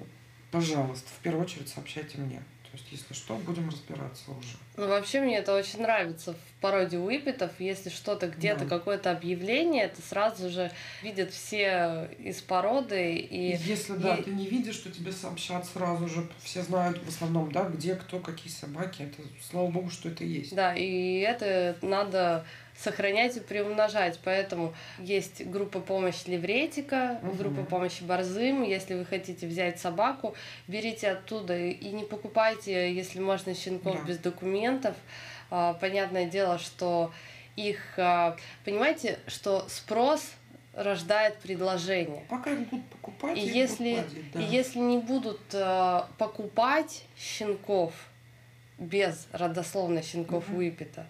пожалуйста, в первую очередь сообщайте мне. То есть, если что, будем разбираться уже. Ну, вообще, мне это очень нравится в породе Уипетов. Если что-то где-то, да. какое-то объявление, это сразу же видят все из породы. И Если, да, ты не видишь, что тебе сообщат сразу же, все знают в основном, да, где, кто, какие собаки. Это, слава богу, что это есть. Да, и это надо сохранять и приумножать. Поэтому есть группа помощи Левретика, угу. группа помощи Борзым. Если вы хотите взять собаку, берите оттуда и не покупайте, если можно, щенков да. без документов. А, понятное дело, что их, а, понимаете, что спрос рождает предложение. Пока их будут покупать, и если, будут платить, да. и если не будут э, покупать щенков без родословной щенков угу. Уипета,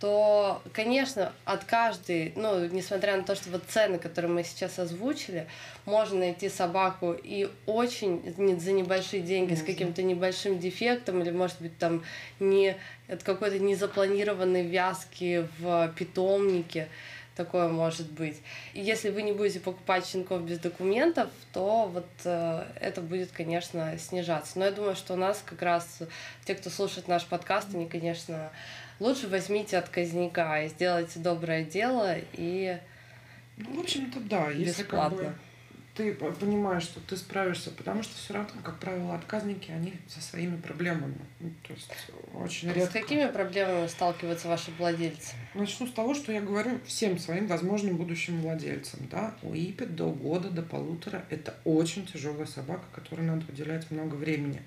то, конечно, от каждой, ну, несмотря на то, что вот цены, которые мы сейчас озвучили, можно найти собаку и очень за небольшие деньги, mm-hmm. с каким-то небольшим дефектом, или, может быть, там не от какой-то незапланированной вязки в питомнике, такое может быть. И если вы не будете покупать щенков без документов, то вот э, это будет, конечно, снижаться. Но я думаю, что у нас как раз те, кто слушает наш подкаст, они, конечно, лучше возьмите отказника и сделайте доброе дело и ну, в общем-то, да, если как бы ты понимаешь, что ты справишься, потому что все равно, как правило, отказники, они со своими проблемами. Ну, то есть очень редко. С какими проблемами сталкиваются ваши владельцы? Начну с того, что я говорю всем своим возможным будущим владельцам. Да? У Ипет до года, до полутора – это очень тяжелая собака, которой надо уделять много времени.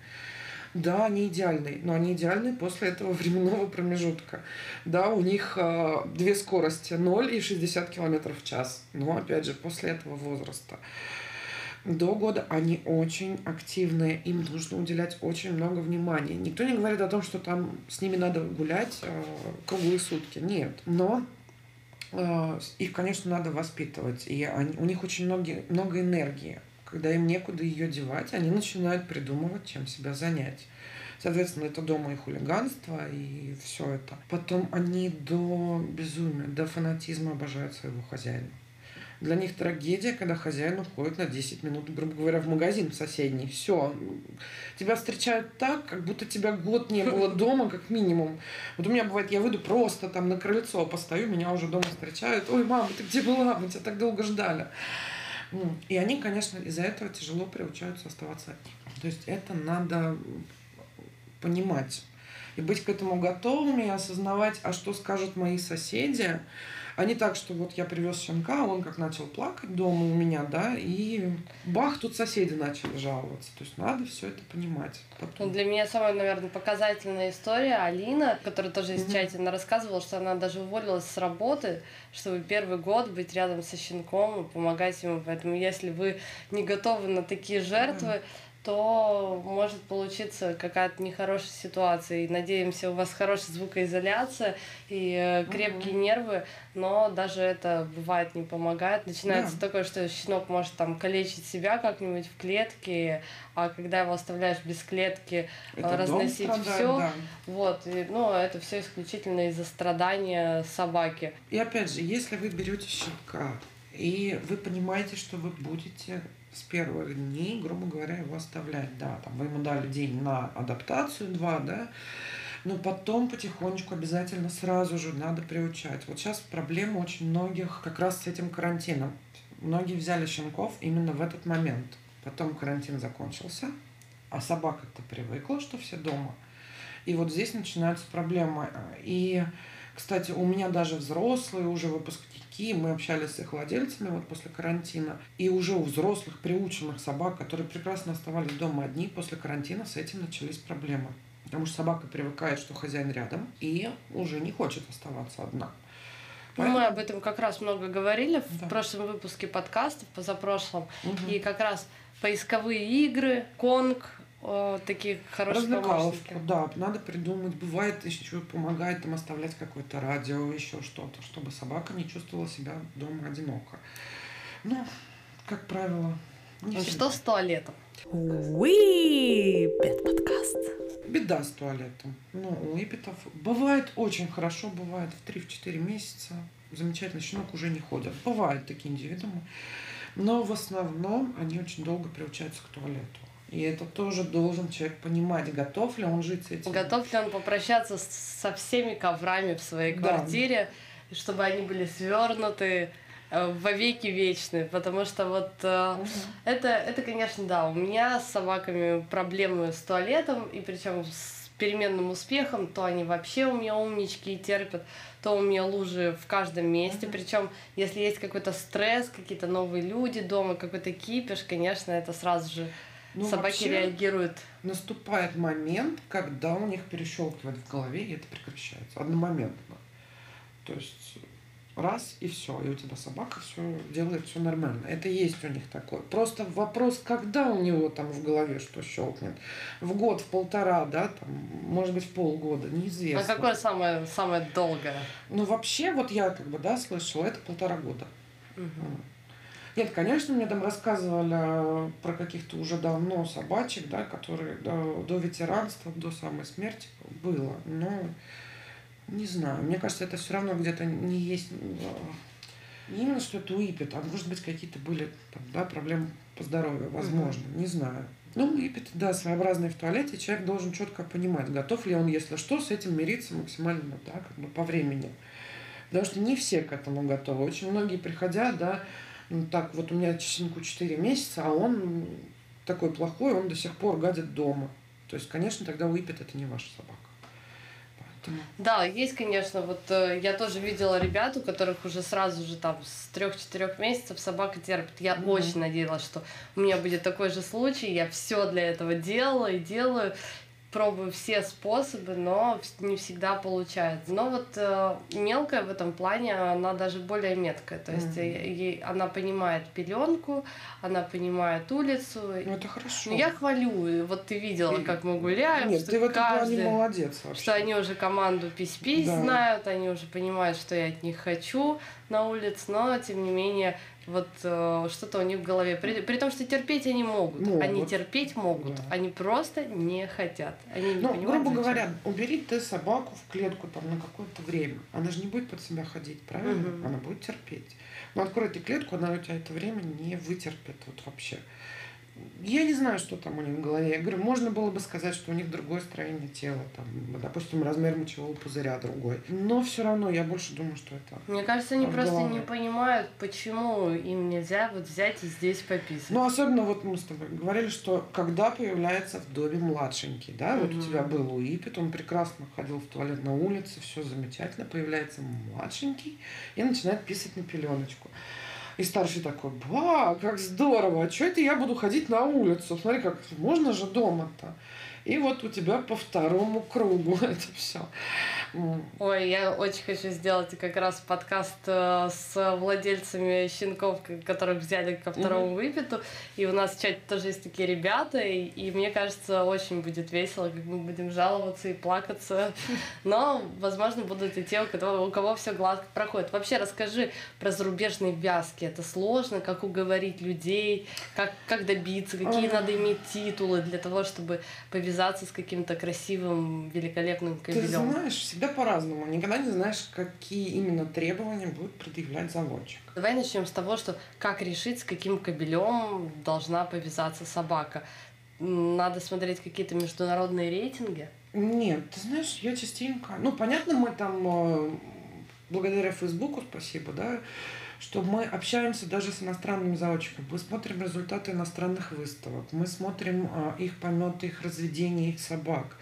Да, они идеальные, но они идеальны после этого временного промежутка. Да, у них э, две скорости, 0 и 60 км в час. Но, опять же, после этого возраста. До года они очень активные, им нужно уделять очень много внимания. Никто не говорит о том, что там с ними надо гулять э, круглые сутки. Нет. Но э, их, конечно, надо воспитывать. И они, у них очень много, много энергии когда им некуда ее девать, они начинают придумывать, чем себя занять. Соответственно, это дома и хулиганство, и все это. Потом они до безумия, до фанатизма обожают своего хозяина. Для них трагедия, когда хозяин уходит на 10 минут, грубо говоря, в магазин соседний. Все. Тебя встречают так, как будто тебя год не было дома, как минимум. Вот у меня бывает, я выйду просто там на крыльцо, постою, меня уже дома встречают. Ой, мама, ты где была? Мы тебя так долго ждали. И они, конечно, из-за этого тяжело приучаются оставаться. То есть это надо понимать и быть к этому готовыми, и осознавать, а что скажут мои соседи, а не так, что вот я привез щенка, он как начал плакать дома у меня, да, и бах, тут соседи начали жаловаться. То есть надо все это понимать. Потом. Ну, для меня самая, наверное, показательная история Алина, которая тоже из чате, она рассказывала, что она даже уволилась с работы, чтобы первый год быть рядом со щенком и помогать ему. Поэтому если вы не готовы на такие жертвы, mm-hmm то может получиться какая-то нехорошая ситуация. И надеемся, у вас хорошая звукоизоляция и э, крепкие угу. нервы, но даже это бывает не помогает. Начинается да. такое, что щенок может там калечить себя как-нибудь в клетке, а когда его оставляешь без клетки, э, это разносить все, да. вот, и, ну, это все исключительно из-за страдания собаки. И опять же, если вы берете щенка, и вы понимаете, что вы будете с первых дней, грубо говоря, его оставлять. Да, там вы ему дали день на адаптацию, два, да, но потом потихонечку обязательно сразу же надо приучать. Вот сейчас проблема очень многих как раз с этим карантином. Многие взяли щенков именно в этот момент. Потом карантин закончился, а собака-то привыкла, что все дома. И вот здесь начинаются проблемы. И, кстати, у меня даже взрослые уже выпускники такие. Мы общались с их владельцами вот после карантина. И уже у взрослых, приученных собак, которые прекрасно оставались дома одни, после карантина с этим начались проблемы. Потому что собака привыкает, что хозяин рядом, и уже не хочет оставаться одна. Поэтому... Мы об этом как раз много говорили да. в прошлом выпуске подкастов, позапрошлом. Угу. И как раз поисковые игры, конг, о, таких хороших помощников. Да, надо придумать. Бывает еще помогает там оставлять какое-то радио, еще что-то, чтобы собака не чувствовала себя дома одиноко. Ну, как правило, Не ну, что с туалетом? Уи, подкаст. Беда с туалетом. Ну, у эпитов бывает очень хорошо, бывает в 3-4 месяца. Замечательно, щенок уже не ходит. Бывают такие индивидуумы. Но в основном они очень долго приучаются к туалету. И это тоже должен человек понимать, готов ли он жить с этим. Готов ли он попрощаться со всеми коврами в своей квартире, да. чтобы они были свернуты э, во веки вечные, потому что вот угу. это, это, конечно, да, у меня с собаками проблемы с туалетом, и причем с переменным успехом, то они вообще у меня умнички и терпят, то у меня лужи в каждом месте, mm причем если есть какой-то стресс, какие-то новые люди дома, какой-то кипиш, конечно, это сразу же ну, Собаки реагируют. Наступает момент, когда у них перещелкивает в голове, и это прекращается одномоментно. То есть раз и все, и у тебя собака все делает все нормально. Это есть у них такое. Просто вопрос, когда у него там в голове что щелкнет. В год, в полтора, да, там, может быть, в полгода, неизвестно. А какое самое, самое долгое? Ну, вообще, вот я как бы, да, слышала, это полтора года. Угу. Нет, конечно, мне там рассказывали про каких-то уже давно собачек, да, которые до, до ветеранства, до самой смерти было. Но не знаю, мне кажется, это все равно где-то не есть не именно что это уипет, а может быть какие-то были там, да, проблемы по здоровью, возможно, mm-hmm. не знаю. Ну, уипет, да, своеобразный в туалете, человек должен четко понимать, готов ли он, если что, с этим мириться максимально, да, как бы по времени. Потому что не все к этому готовы. Очень многие, приходя, да, ну, так вот у меня щенку 4 месяца, а он такой плохой, он до сих пор гадит дома. То есть, конечно, тогда выпит это не ваша собака. Поэтому... Да, есть, конечно, вот э, я тоже видела ребят, у которых уже сразу же там с трех-четырех месяцев собака терпит. Я mm-hmm. очень надеялась, что у меня будет такой же случай. Я все для этого делала и делаю пробую все способы, но не всегда получается. Но вот э, мелкая в этом плане, она даже более меткая. То есть mm-hmm. ей, она понимает пеленку, она понимает улицу. Ну, это хорошо. Ну, я хвалю. Вот ты видела, и... как мы гуляем. Нет, что ты в этом каждый, плане молодец вообще. Что они уже команду пись-пись да. знают, они уже понимают, что я от них хочу на улице, но тем не менее вот э, что-то у них в голове. При, при том, что терпеть они могут. могут. Они терпеть могут. Да. Они просто не хотят. Они не ну, понимают, грубо зачем. говоря, убери ты собаку в клетку там на какое-то время. Она же не будет под себя ходить, правильно? Угу. Она будет терпеть. Но открой ты клетку, она у тебя это время не вытерпит вот вообще. Я не знаю, что там у них в голове. Я говорю, можно было бы сказать, что у них другое строение тела, там, допустим, размер мочевого пузыря другой. Но все равно я больше думаю, что это. Мне кажется, они просто голове. не понимают, почему им нельзя вот взять и здесь пописать. Ну, особенно вот мы с тобой говорили, что когда появляется в доме младшенький, да, вот mm-hmm. у тебя был Уипет, он прекрасно ходил в туалет на улице, все замечательно, появляется младшенький и начинает писать на пеленочку. И старший такой, ба, как здорово, а что это я буду ходить на улицу? Смотри, как можно же дома-то. И вот у тебя по второму кругу это все. Ой, я очень хочу сделать как раз подкаст э, с владельцами щенков, которых взяли ко второму mm-hmm. выпиту. И у нас в чате тоже есть такие ребята, и, и мне кажется, очень будет весело, как мы будем жаловаться и плакаться. Но, возможно, будут и те, у кого, у кого все гладко проходит. Вообще, расскажи про зарубежные вязки. Это сложно, как уговорить людей, как, как добиться, какие mm-hmm. надо иметь титулы для того, чтобы повязаться с каким-то красивым, великолепным кобелем. Ты знаешь, всегда по-разному. Никогда не знаешь, какие именно требования будет предъявлять заводчик. Давай начнем с того, что как решить, с каким кабелем должна повязаться собака. Надо смотреть какие-то международные рейтинги? Нет, ты знаешь, я частенько... Ну, понятно, мы там э, благодаря Фейсбуку, спасибо, да, что мы общаемся даже с иностранными заводчиками. Мы смотрим результаты иностранных выставок, мы смотрим а, их пометы, их разведения, их собак.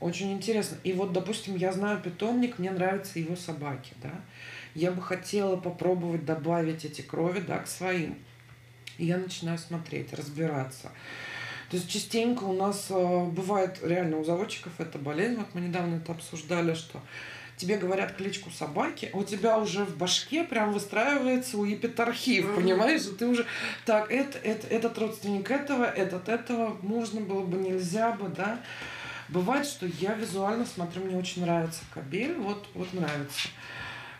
Очень интересно. И вот, допустим, я знаю питомник, мне нравятся его собаки, да. Я бы хотела попробовать добавить эти крови, да, к своим. И я начинаю смотреть, разбираться. То есть частенько у нас э, бывает реально у заводчиков это болезнь. Вот мы недавно это обсуждали, что тебе говорят кличку собаки, а у тебя уже в башке прям выстраивается уипет архив, mm-hmm. понимаешь? Ты уже так, это, это, этот родственник этого, этот этого, можно было бы, нельзя бы, да. Бывает, что я визуально смотрю, мне очень нравится кабель, вот, вот нравится.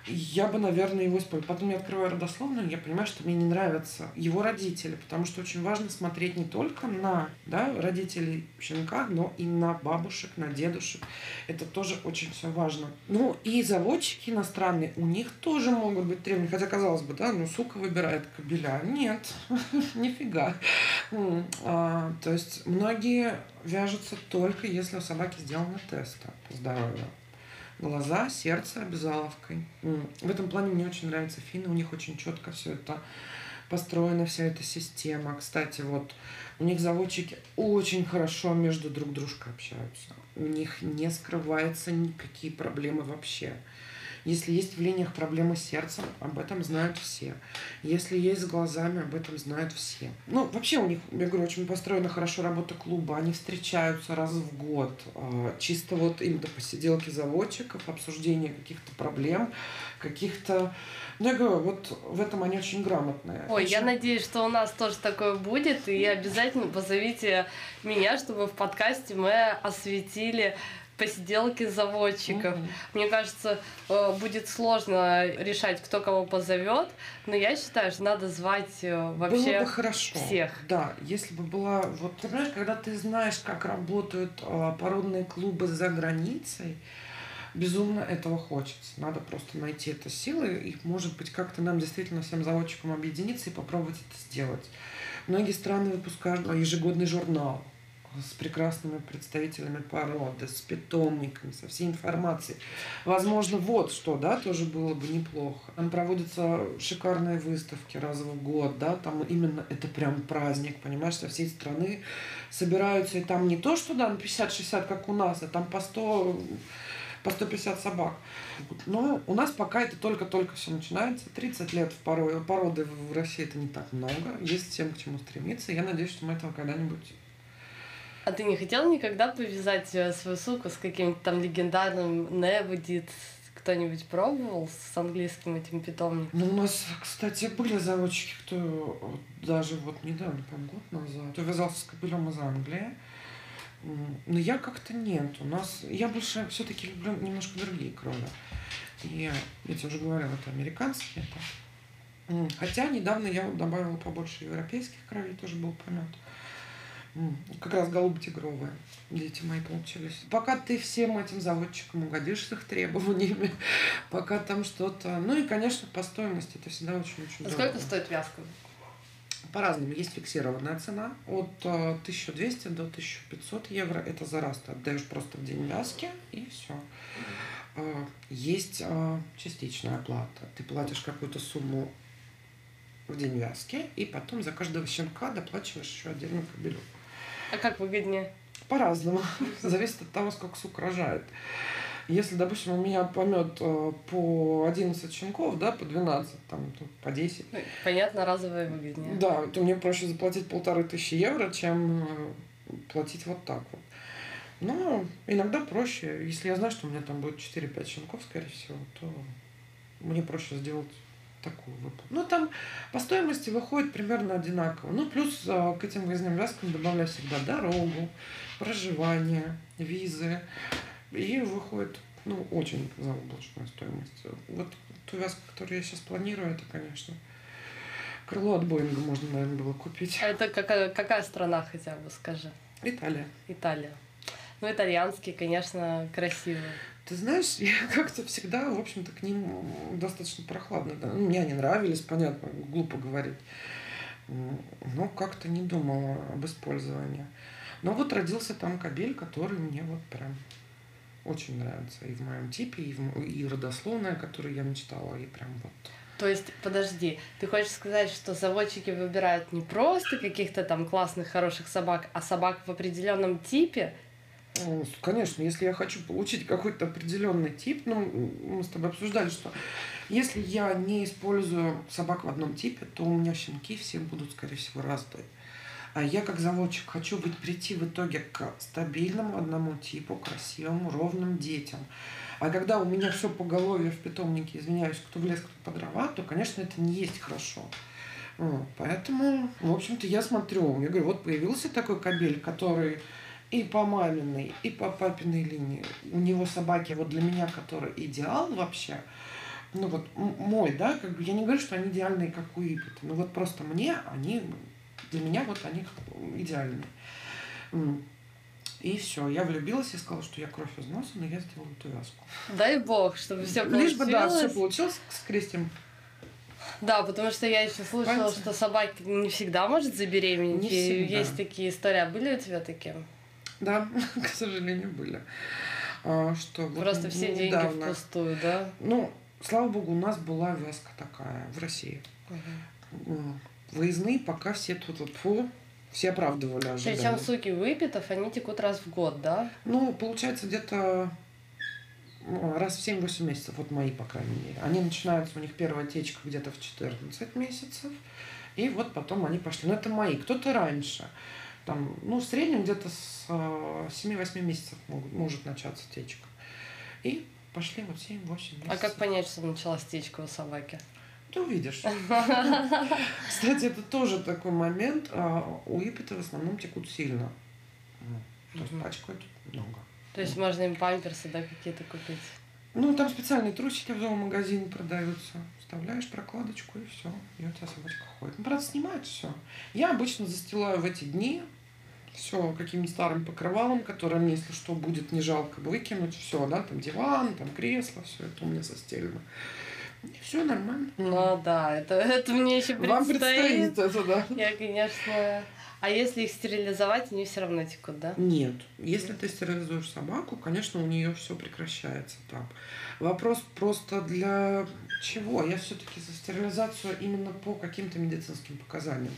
Я бы, наверное, его использовала. Потом я открываю родословную, я понимаю, что мне не нравятся его родители, потому что очень важно смотреть не только на да, родителей щенка, но и на бабушек, на дедушек. Это тоже очень все важно. Ну и заводчики иностранные, у них тоже могут быть требования. Хотя, казалось бы, да, ну сука выбирает кабеля. Нет, нифига. А, то есть многие вяжутся только если у собаки сделаны тесты по здоровью глаза, сердце обязаловкой. В этом плане мне очень нравятся финны, у них очень четко все это построена вся эта система. Кстати, вот у них заводчики очень хорошо между друг дружкой общаются. У них не скрывается никакие проблемы вообще. Если есть в линиях проблемы с сердцем, об этом знают все. Если есть с глазами, об этом знают все. Ну, вообще у них, я говорю, очень построена хорошо работа клуба. Они встречаются раз в год. А, чисто вот именно посиделки заводчиков, обсуждение каких-то проблем, каких-то ну, я говорю, вот в этом они очень грамотные. Ой, очень... я надеюсь, что у нас тоже такое будет, и обязательно позовите меня, чтобы в подкасте мы осветили посиделки заводчиков. Угу. Мне кажется, э, будет сложно решать, кто кого позовет, но я считаю, что надо звать э, вообще Было бы хорошо. всех. Да, если бы была... Вот ты понимаешь, когда ты знаешь, как работают э, породные клубы за границей, безумно этого хочется. Надо просто найти это силы и, может быть, как-то нам действительно всем заводчикам объединиться и попробовать это сделать. Многие страны выпускают ежегодный журнал с прекрасными представителями породы, с питомниками, со всей информацией. Возможно, вот что, да, тоже было бы неплохо. Там проводятся шикарные выставки раз в год, да, там именно это прям праздник, понимаешь, со всей страны собираются, и там не то, что, да, на 50-60, как у нас, а там по 100 по 150 собак. Но у нас пока это только-только все начинается. 30 лет в породы в России это не так много. Есть тем, к чему стремиться. Я надеюсь, что мы этого когда-нибудь а ты не хотел никогда повязать э, свою суку с каким-то там легендарным Неводит? Кто-нибудь пробовал с английским этим питомником? Ну, у нас, кстати, были заводчики, кто даже вот недавно, по год назад, кто вязался с кобылем из Англии. Но я как-то нет. У нас я больше все-таки люблю немножко другие крови. И я тебе уже говорила, это американские. Это. Хотя недавно я добавила побольше европейских кровей, тоже был помет. Как раз голубы тигровые дети мои получились. Пока ты всем этим заводчикам угодишь с их требованиями, пока там что-то... Ну и, конечно, по стоимости это всегда очень-очень А сколько стоит вязка? По-разному. Есть фиксированная цена от 1200 э, до 1500 евро. Это за раз ты отдаешь просто в день вязки и все. Э, есть э, частичная оплата. Ты платишь какую-то сумму в день вязки, и потом за каждого щенка доплачиваешь еще отдельно кабелю. А как выгоднее? По-разному. Зависит от того, сколько сук рожает. Если, допустим, у меня помет э, по 11 щенков, да, по 12, там, по 10. Ну, понятно, разовое выгоднее. Да, то мне проще заплатить полторы тысячи евро, чем э, платить вот так вот. Но иногда проще. Если я знаю, что у меня там будет 4-5 щенков, скорее всего, то мне проще сделать такую выплату. Ну, там по стоимости выходит примерно одинаково. Ну, плюс а, к этим выездным вязкам добавляю всегда дорогу, проживание, визы. И выходит, ну, очень заоблачная стоимость. Вот ту вязку, которую я сейчас планирую, это, конечно, крыло от Боинга можно, наверное, было купить. А это какая, какая страна хотя бы, скажи? Италия. Италия. Ну, итальянский, конечно, красивый. Ты знаешь, я как-то всегда, в общем-то, к ним достаточно прохладно. Да? Ну, мне они нравились, понятно, глупо говорить. Но как-то не думала об использовании. Но вот родился там кабель, который мне вот прям очень нравится. И в моем типе, и, в, и родословная, которую я мечтала, и прям вот. То есть, подожди, ты хочешь сказать, что заводчики выбирают не просто каких-то там классных, хороших собак, а собак в определенном типе, конечно, если я хочу получить какой-то определенный тип, ну, мы с тобой обсуждали, что если я не использую собак в одном типе, то у меня щенки все будут, скорее всего, разные. А я как заводчик хочу быть прийти в итоге к стабильному одному типу, красивому, ровным детям. А когда у меня все по голове в питомнике, извиняюсь, кто в лес, кто по дрова, то, конечно, это не есть хорошо. Поэтому, в общем-то, я смотрю, я говорю, вот появился такой кабель, который и по маминой, и по папиной линии. У него собаки, вот для меня, который идеал вообще, ну вот мой, да, как бы я не говорю, что они идеальные, как у Иппета, но вот просто мне они, для меня вот они идеальные. И все, я влюбилась и сказала, что я кровь из носа, но я сделаю эту вязку. Дай бог, чтобы все получилось. Лишь бы, да, все получилось с крестем. Да, потому что я еще слышала, Понимаете? что собака не всегда может забеременеть. Не всегда. Есть такие истории. А были у тебя такие? Да, к сожалению, были. А, что Просто вот все недавно... деньги впустую, да? Ну, слава богу, у нас была вязка такая в России. Угу. Выездные пока все тут вот фу, все оправдывали ожидания. Причем суки выпитов, они текут раз в год, да? Ну, получается, где-то ну, раз в 7-8 месяцев, вот мои, по крайней мере. Они начинаются, у них первая течка где-то в 14 месяцев, и вот потом они пошли. Но это мои, кто-то раньше. Там, ну, в среднем где-то с 7-8 э, месяцев могут, может начаться течка. И пошли вот 7-8 месяцев. А как понять, что началась течка у собаки? Ты увидишь. Кстати, это тоже такой момент. А, у Иппета в основном текут сильно. То есть пачкают много. То есть можно им памперсы, да, какие-то купить? Ну, там специальные трусики в зоомагазине продаются. Вставляешь прокладочку и все. И у тебя собачка ходит. Ну, правда, снимает все. Я обычно застилаю в эти дни все каким-нибудь старым покрывалом, которое мне, если что, будет не жалко выкинуть. Все, да, там диван, там кресло, все это у меня застелено. И все нормально. Ну да, это, это мне еще предстоит. Вам предстоит это, да. Я, конечно... А если их стерилизовать, они все равно текут, да? Нет. Если ты стерилизуешь собаку, конечно, у нее все прекращается там. Вопрос просто для чего? Я все-таки за стерилизацию именно по каким-то медицинским показаниям.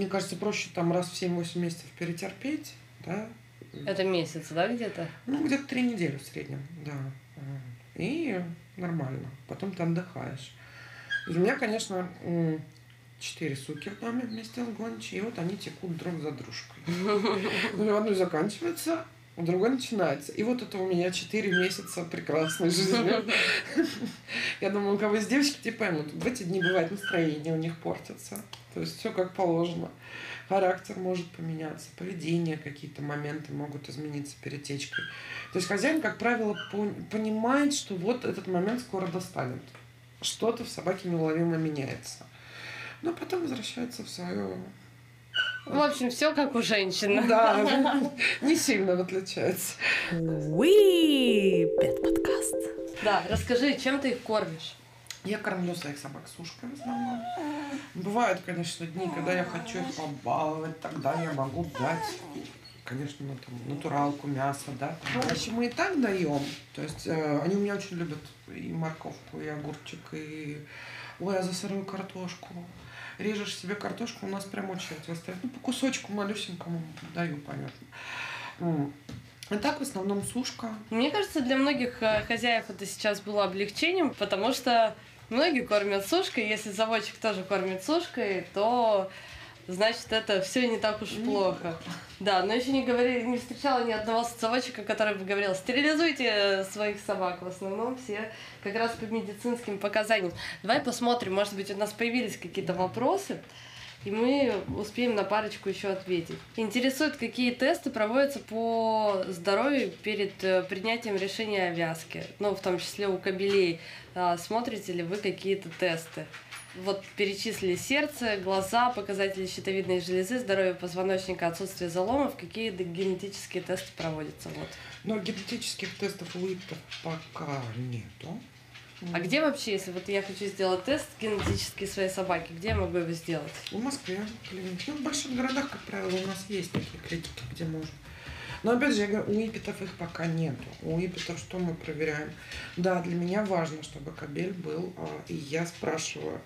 Мне кажется, проще там раз в 7-8 месяцев перетерпеть, да? Это месяц, да, где-то? Ну, где-то три недели в среднем, да. И нормально. Потом ты отдыхаешь. И у меня, конечно, четыре суки в доме вместе с гончей, и вот они текут друг за дружкой. У одной заканчивается, другой начинается. И вот это у меня четыре месяца прекрасной жизни. Я думаю, у кого есть девочки, те поймут. В эти дни бывает настроение у них портится. То есть все как положено. Характер может поменяться, поведение, какие-то моменты могут измениться перед течкой. То есть хозяин, как правило, понимает, что вот этот момент скоро достанет. Что-то в собаке неуловимо меняется. Но потом возвращается в свое в общем, все как у женщины. Да, не сильно отличается. Уи, Пет подкаст. Да, расскажи, чем ты их кормишь? Я кормлю своих собак сушкой в основном. Бывают, конечно, дни, когда я хочу их побаловать, тогда я могу дать конечно, ну, там, натуралку, мясо, да. Овощи мы и так даем. То есть э, они у меня очень любят и морковку, и огурчик, и ой, я за сырую картошку. Режешь себе картошку, у нас прям очередь выставят. Ну, по кусочку малюсенькому даю, понятно. А так в основном сушка. Мне кажется, для многих э, хозяев это сейчас было облегчением, потому что многие кормят сушкой. Если заводчик тоже кормит сушкой, то значит это все не так уж плохо. Да, но еще не говорили, не встречала ни одного заводчика, который бы говорил, стерилизуйте своих собак. В основном все как раз по медицинским показаниям. Давай посмотрим, может быть, у нас появились какие-то вопросы и мы успеем на парочку еще ответить. Интересует, какие тесты проводятся по здоровью перед э, принятием решения о вязке, ну, в том числе у кабелей. А, смотрите ли вы какие-то тесты? Вот перечислили сердце, глаза, показатели щитовидной железы, здоровье позвоночника, отсутствие заломов. Какие генетические тесты проводятся? Вот. Но генетических тестов у ИПТов пока нету. А где вообще, если вот я хочу сделать тест генетический своей собаки, где я могу его сделать? В Москве, клиники. Ну, в больших городах, как правило, у нас есть такие клиники, где можно. Но опять же, я говорю, у ипитов их пока нету. У ипитов что мы проверяем? Да, для меня важно, чтобы кабель был, а, и я спрашиваю.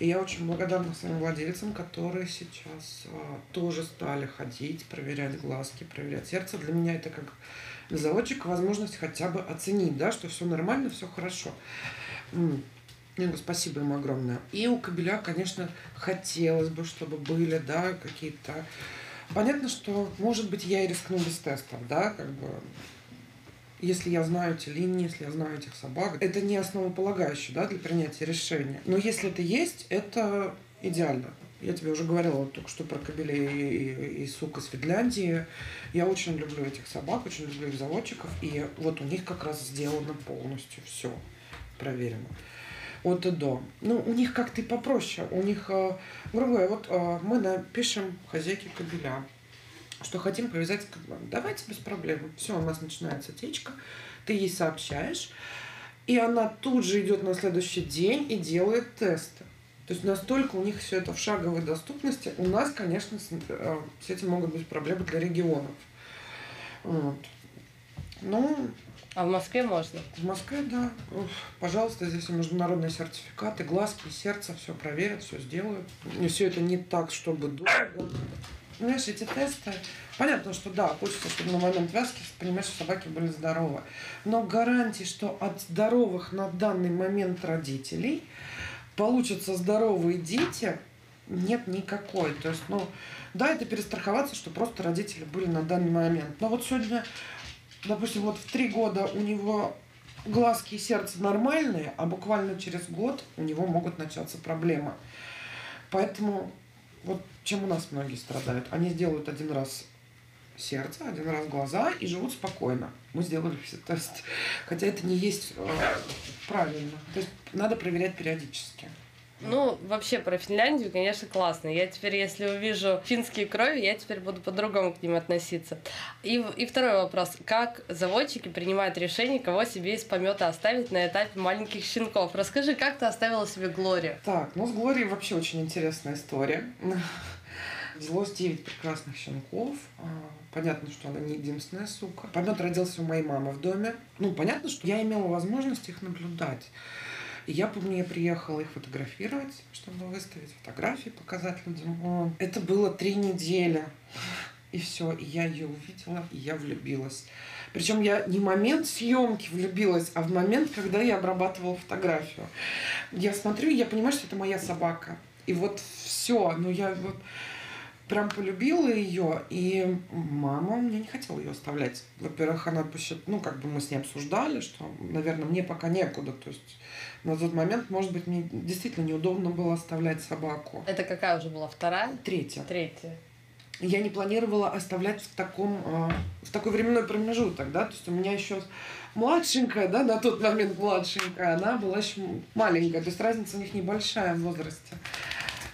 И я очень благодарна своим владельцам, которые сейчас а, тоже стали ходить, проверять глазки, проверять сердце. Для меня это как для заводчика возможность хотя бы оценить, да, что все нормально, все хорошо. Ну, спасибо им огромное. И у кабеля, конечно, хотелось бы, чтобы были, да, какие-то Понятно, что, может быть, я и рискну без тестов, да, как бы, если я знаю эти линии, если я знаю этих собак. Это не основополагающее, да, для принятия решения. Но если это есть, это идеально. Я тебе уже говорила только что про кобелей и, и, и сук из Финляндии. Я очень люблю этих собак, очень люблю их заводчиков. И вот у них как раз сделано полностью все. проверено. От и до. Ну, у них как-то попроще. У них, э, грубо говоря, вот э, мы напишем хозяйке кабеля, что хотим повязать кабель. Давайте без проблем. Все, у нас начинается течка. Ты ей сообщаешь. И она тут же идет на следующий день и делает тесты. То есть настолько у них все это в шаговой доступности. У нас, конечно, с, э, с этим могут быть проблемы для регионов. Вот. Ну, а в Москве можно? В Москве, да. Пожалуйста, здесь международные сертификаты, глазки, сердце, все проверят, все сделают. И все это не так, чтобы дорого. Понимаешь, эти тесты, понятно, что да, хочется, чтобы на момент вязки, понимаешь, собаки были здоровы. Но гарантии, что от здоровых на данный момент родителей получатся здоровые дети, нет никакой. То есть, ну, да, это перестраховаться, что просто родители были на данный момент. Но вот сегодня допустим, вот в три года у него глазки и сердце нормальные, а буквально через год у него могут начаться проблемы. Поэтому вот чем у нас многие страдают. Они сделают один раз сердце, один раз глаза и живут спокойно. Мы сделали все тесты. Хотя это не есть э, правильно. То есть надо проверять периодически. Ну, вообще про Финляндию, конечно, классно. Я теперь, если увижу финские крови, я теперь буду по-другому к ним относиться. И, и второй вопрос. Как заводчики принимают решение, кого себе из помета оставить на этапе маленьких щенков? Расскажи, как ты оставила себе Глорию? Так, ну с Глорией вообще очень интересная история. Взялось 9 прекрасных щенков. А, понятно, что она не единственная сука. Помет родился у моей мамы в доме. Ну, понятно, что я имела возможность их наблюдать. И я я приехала их фотографировать, чтобы выставить фотографии, показать людям. Это было три недели. И все, и я ее увидела, и я влюбилась. Причем я не момент съемки влюбилась, а в момент, когда я обрабатывала фотографию. Я смотрю, я понимаю, что это моя собака. И вот все, ну я вот прям полюбила ее, и мама у меня не хотела ее оставлять. Во-первых, она посчитала, ну, как бы мы с ней обсуждали, что, наверное, мне пока некуда. То есть на тот момент, может быть, мне действительно неудобно было оставлять собаку. Это какая уже была? Вторая? Третья. Третья. Я не планировала оставлять в таком, а, в такой временной промежуток, да, то есть у меня еще младшенькая, да, на тот момент младшенькая, она была еще маленькая, то есть разница у них небольшая в возрасте.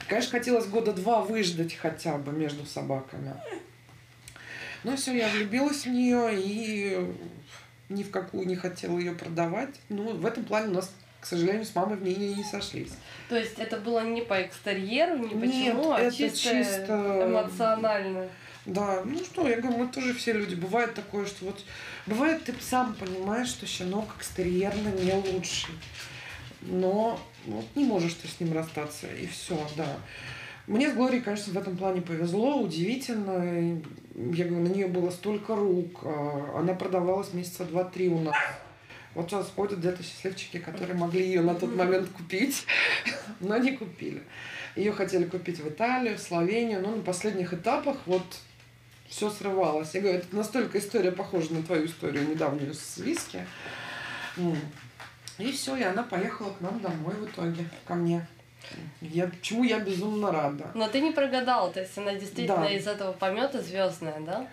Конечно, хотелось года два выждать хотя бы между собаками. Ну все, я влюбилась в нее и ни в какую не хотела ее продавать. Ну, в этом плане у нас, к сожалению, с мамой мнения не сошлись. То есть это было не по экстерьеру, не почему, Нет, а это чисто, чисто эмоционально. Да, ну что, я говорю, мы тоже все люди. Бывает такое, что вот... Бывает, ты сам понимаешь, что щенок экстерьерно не лучший но вот, не можешь ты с ним расстаться, и все, да. Мне с Глорией, конечно, в этом плане повезло, удивительно. Я говорю, на нее было столько рук. А, она продавалась месяца два-три у нас. Вот сейчас ходят где-то счастливчики, которые могли ее на тот момент купить, но не купили. Ее хотели купить в Италию, в Словению, но на последних этапах вот все срывалось. Я говорю, это настолько история похожа на твою историю недавнюю с виски. И все, и она поехала к нам домой в итоге, ко мне. Я, чему я безумно рада. Но ты не прогадала, то есть она действительно да. из этого помета звездная, да?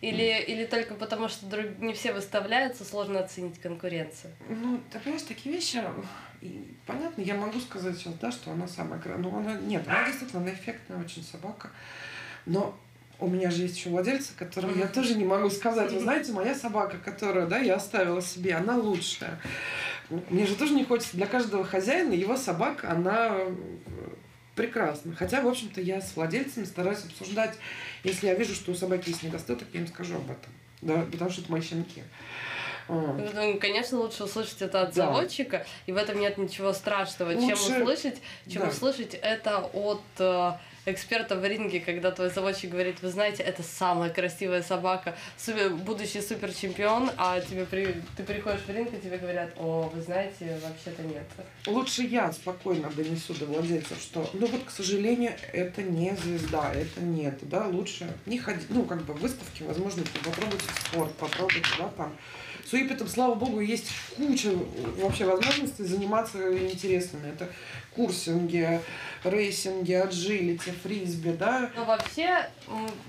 Или, mm. или только потому, что друг, не все выставляются, сложно оценить конкуренцию? Ну, ты понимаешь, такие вещи, и, понятно, я могу сказать сейчас, да, что она самая красивая. Ну, она, нет, она действительно, она эффектная очень собака. Но у меня же есть еще владельцы, которым я тоже не могу сказать. Вы знаете, моя собака, которую да, я оставила себе, она лучшая. Мне же тоже не хочется. Для каждого хозяина его собака, она э, прекрасна. Хотя, в общем-то, я с владельцами стараюсь обсуждать. Если я вижу, что у собаки есть недостаток, я им скажу об этом. Да, потому что это мои щенки. Ну, конечно, лучше услышать это от да. заводчика, и в этом нет ничего страшного, лучше... чем услышать, чем да. услышать это от э, эксперта в ринге, когда твой заводчик говорит, вы знаете, это самая красивая собака, супер, будущий супер чемпион, а тебе при, ты приходишь в ринг и тебе говорят, о, вы знаете, вообще-то нет. Лучше я спокойно донесу до владельцев, что, ну вот, к сожалению, это не звезда, это нет, да, лучше не ходить, ну, как бы выставки, возможно, попробуйте спорт, попробуйте, да, там, с Уипетом, слава богу, есть куча вообще возможностей заниматься интересными. Это курсинги, рейсинги, аджилити, фрисби, да. Но вообще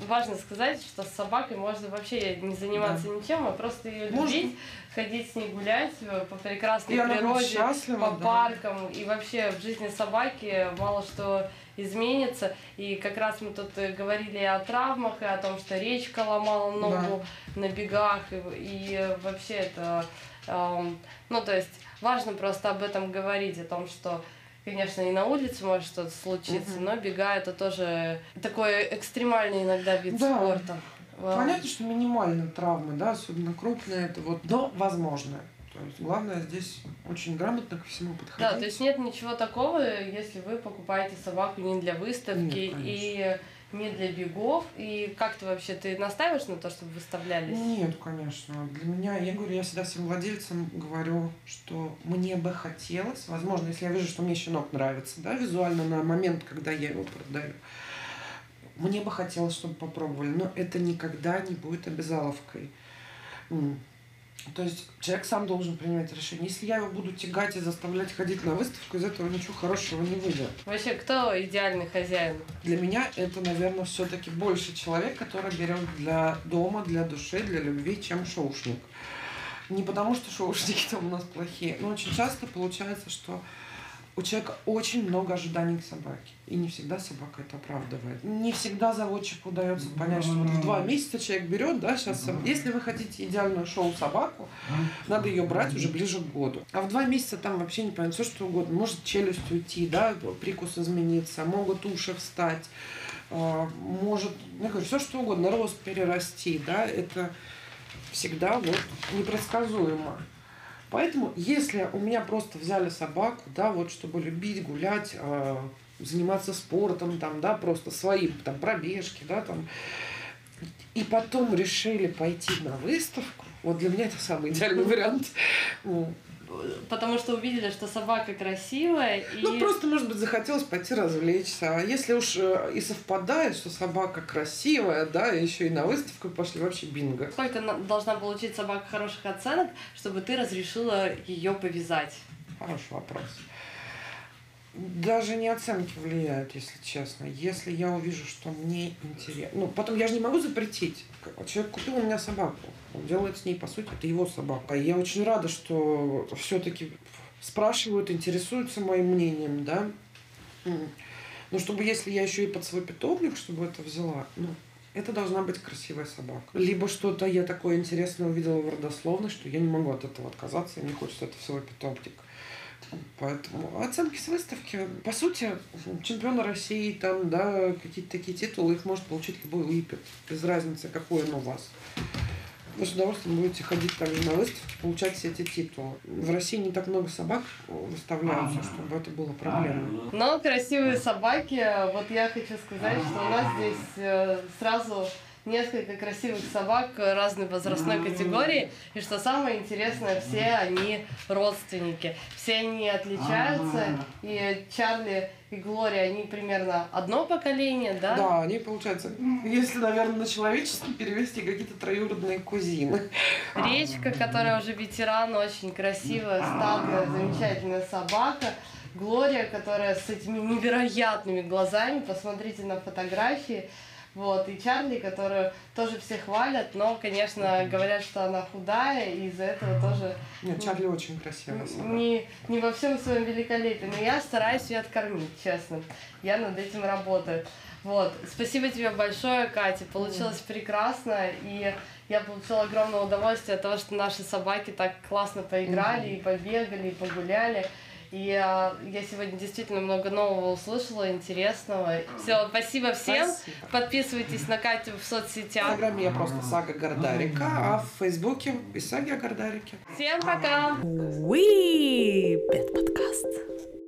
важно сказать, что с собакой можно вообще не заниматься да. ничем, а просто ее любить, ходить с ней гулять по прекрасной и природе, по да. паркам. И вообще в жизни собаки мало что изменится. И как раз мы тут говорили о травмах, и о том, что речка ломала ногу да. на бегах, и, и вообще это... Эм, ну, то есть важно просто об этом говорить, о том, что Конечно, и на улице может что-то случиться, угу. но бега это тоже такой экстремальный иногда вид да. спорта. Понятно, что минимальные травмы, да, особенно крупные, это вот, но возможно. То есть главное здесь очень грамотно ко всему подходить. Да, то есть нет ничего такого, если вы покупаете собаку не для выставки нет, и не для бегов. И как ты вообще, ты настаиваешь на то, чтобы выставлялись? Нет, конечно. Для меня, я говорю, я всегда всем владельцам говорю, что мне бы хотелось, возможно, если я вижу, что мне щенок нравится, да, визуально на момент, когда я его продаю, мне бы хотелось, чтобы попробовали, но это никогда не будет обязаловкой. То есть человек сам должен принимать решение. Если я его буду тягать и заставлять ходить на выставку, из этого ничего хорошего не выйдет. Вообще, кто идеальный хозяин? Для меня это, наверное, все-таки больше человек, который берет для дома, для души, для любви, чем шоушник. Не потому, что шоушники там у нас плохие, но очень часто получается, что у человека очень много ожиданий к собаке. И не всегда собака это оправдывает. Не всегда заводчику удается понять, что вот в два месяца человек берет, да, сейчас, если вы хотите идеальную шоу-собаку, надо ее брать уже ближе к году. А в два месяца там вообще не понятно, все что угодно. Может челюсть уйти, да, прикус измениться, могут уши встать, а, может, я говорю, все что угодно, рост перерасти, да, это всегда вот непредсказуемо. Поэтому, если у меня просто взяли собаку, да, вот чтобы любить, гулять, э, заниматься спортом, там, да, просто своим, там, пробежки, да, там, и потом решили пойти на выставку, вот для меня это самый идеальный вариант потому что увидели, что собака красивая. И... Ну, просто, может быть, захотелось пойти развлечься. А если уж э, и совпадает, что собака красивая, да, еще и на выставку пошли, вообще бинго. Сколько должна получить собака хороших оценок, чтобы ты разрешила ее повязать? Хороший вопрос. Даже не оценки влияют, если честно. Если я увижу, что мне интересно. Ну, потом я же не могу запретить. Человек купил у меня собаку. Он делает с ней, по сути, это его собака. И я очень рада, что все-таки спрашивают, интересуются моим мнением, да. Но чтобы если я еще и под свой питомник, чтобы это взяла, ну, это должна быть красивая собака. Либо что-то я такое интересное увидела в родословной, что я не могу от этого отказаться, и мне хочется это в свой питомник. Поэтому оценки с выставки, по сути, чемпиона России, там, да, какие-то такие титулы, их может получить любой липер, без разницы, какой он у вас. Вы с удовольствием будете ходить также на выставки, получать все эти титулы. В России не так много собак выставляются, чтобы это было проблемой. Но красивые собаки, вот я хочу сказать, что у нас здесь э, сразу несколько красивых собак разной возрастной категории. И что самое интересное, все они родственники. Все они отличаются. И Чарли и Глория, они примерно одно поколение, да? Да, они, получается, если, наверное, на человеческий перевести, какие-то троюродные кузины. Речка, которая уже ветеран, очень красивая, статная, замечательная собака. Глория, которая с этими невероятными глазами, посмотрите на фотографии, вот, и Чарли, которую тоже все хвалят, но, конечно, говорят, что она худая, и из-за этого тоже... Нет, Чарли очень красивая Не, не во всем своем великолепии, но я стараюсь ее откормить, честно. Я над этим работаю. Вот, спасибо тебе большое, Катя, получилось mm. прекрасно, и я получила огромное удовольствие от того, что наши собаки так классно поиграли, mm. и побегали, и погуляли. И а, я сегодня действительно много нового услышала, интересного. Все, спасибо всем. Спасибо. Подписывайтесь на Катю в соцсетях. В Инстаграме я просто Сага Гордарика, а в Фейсбуке и Саги Гордарики. Всем пока! Уи, Пет подкаст.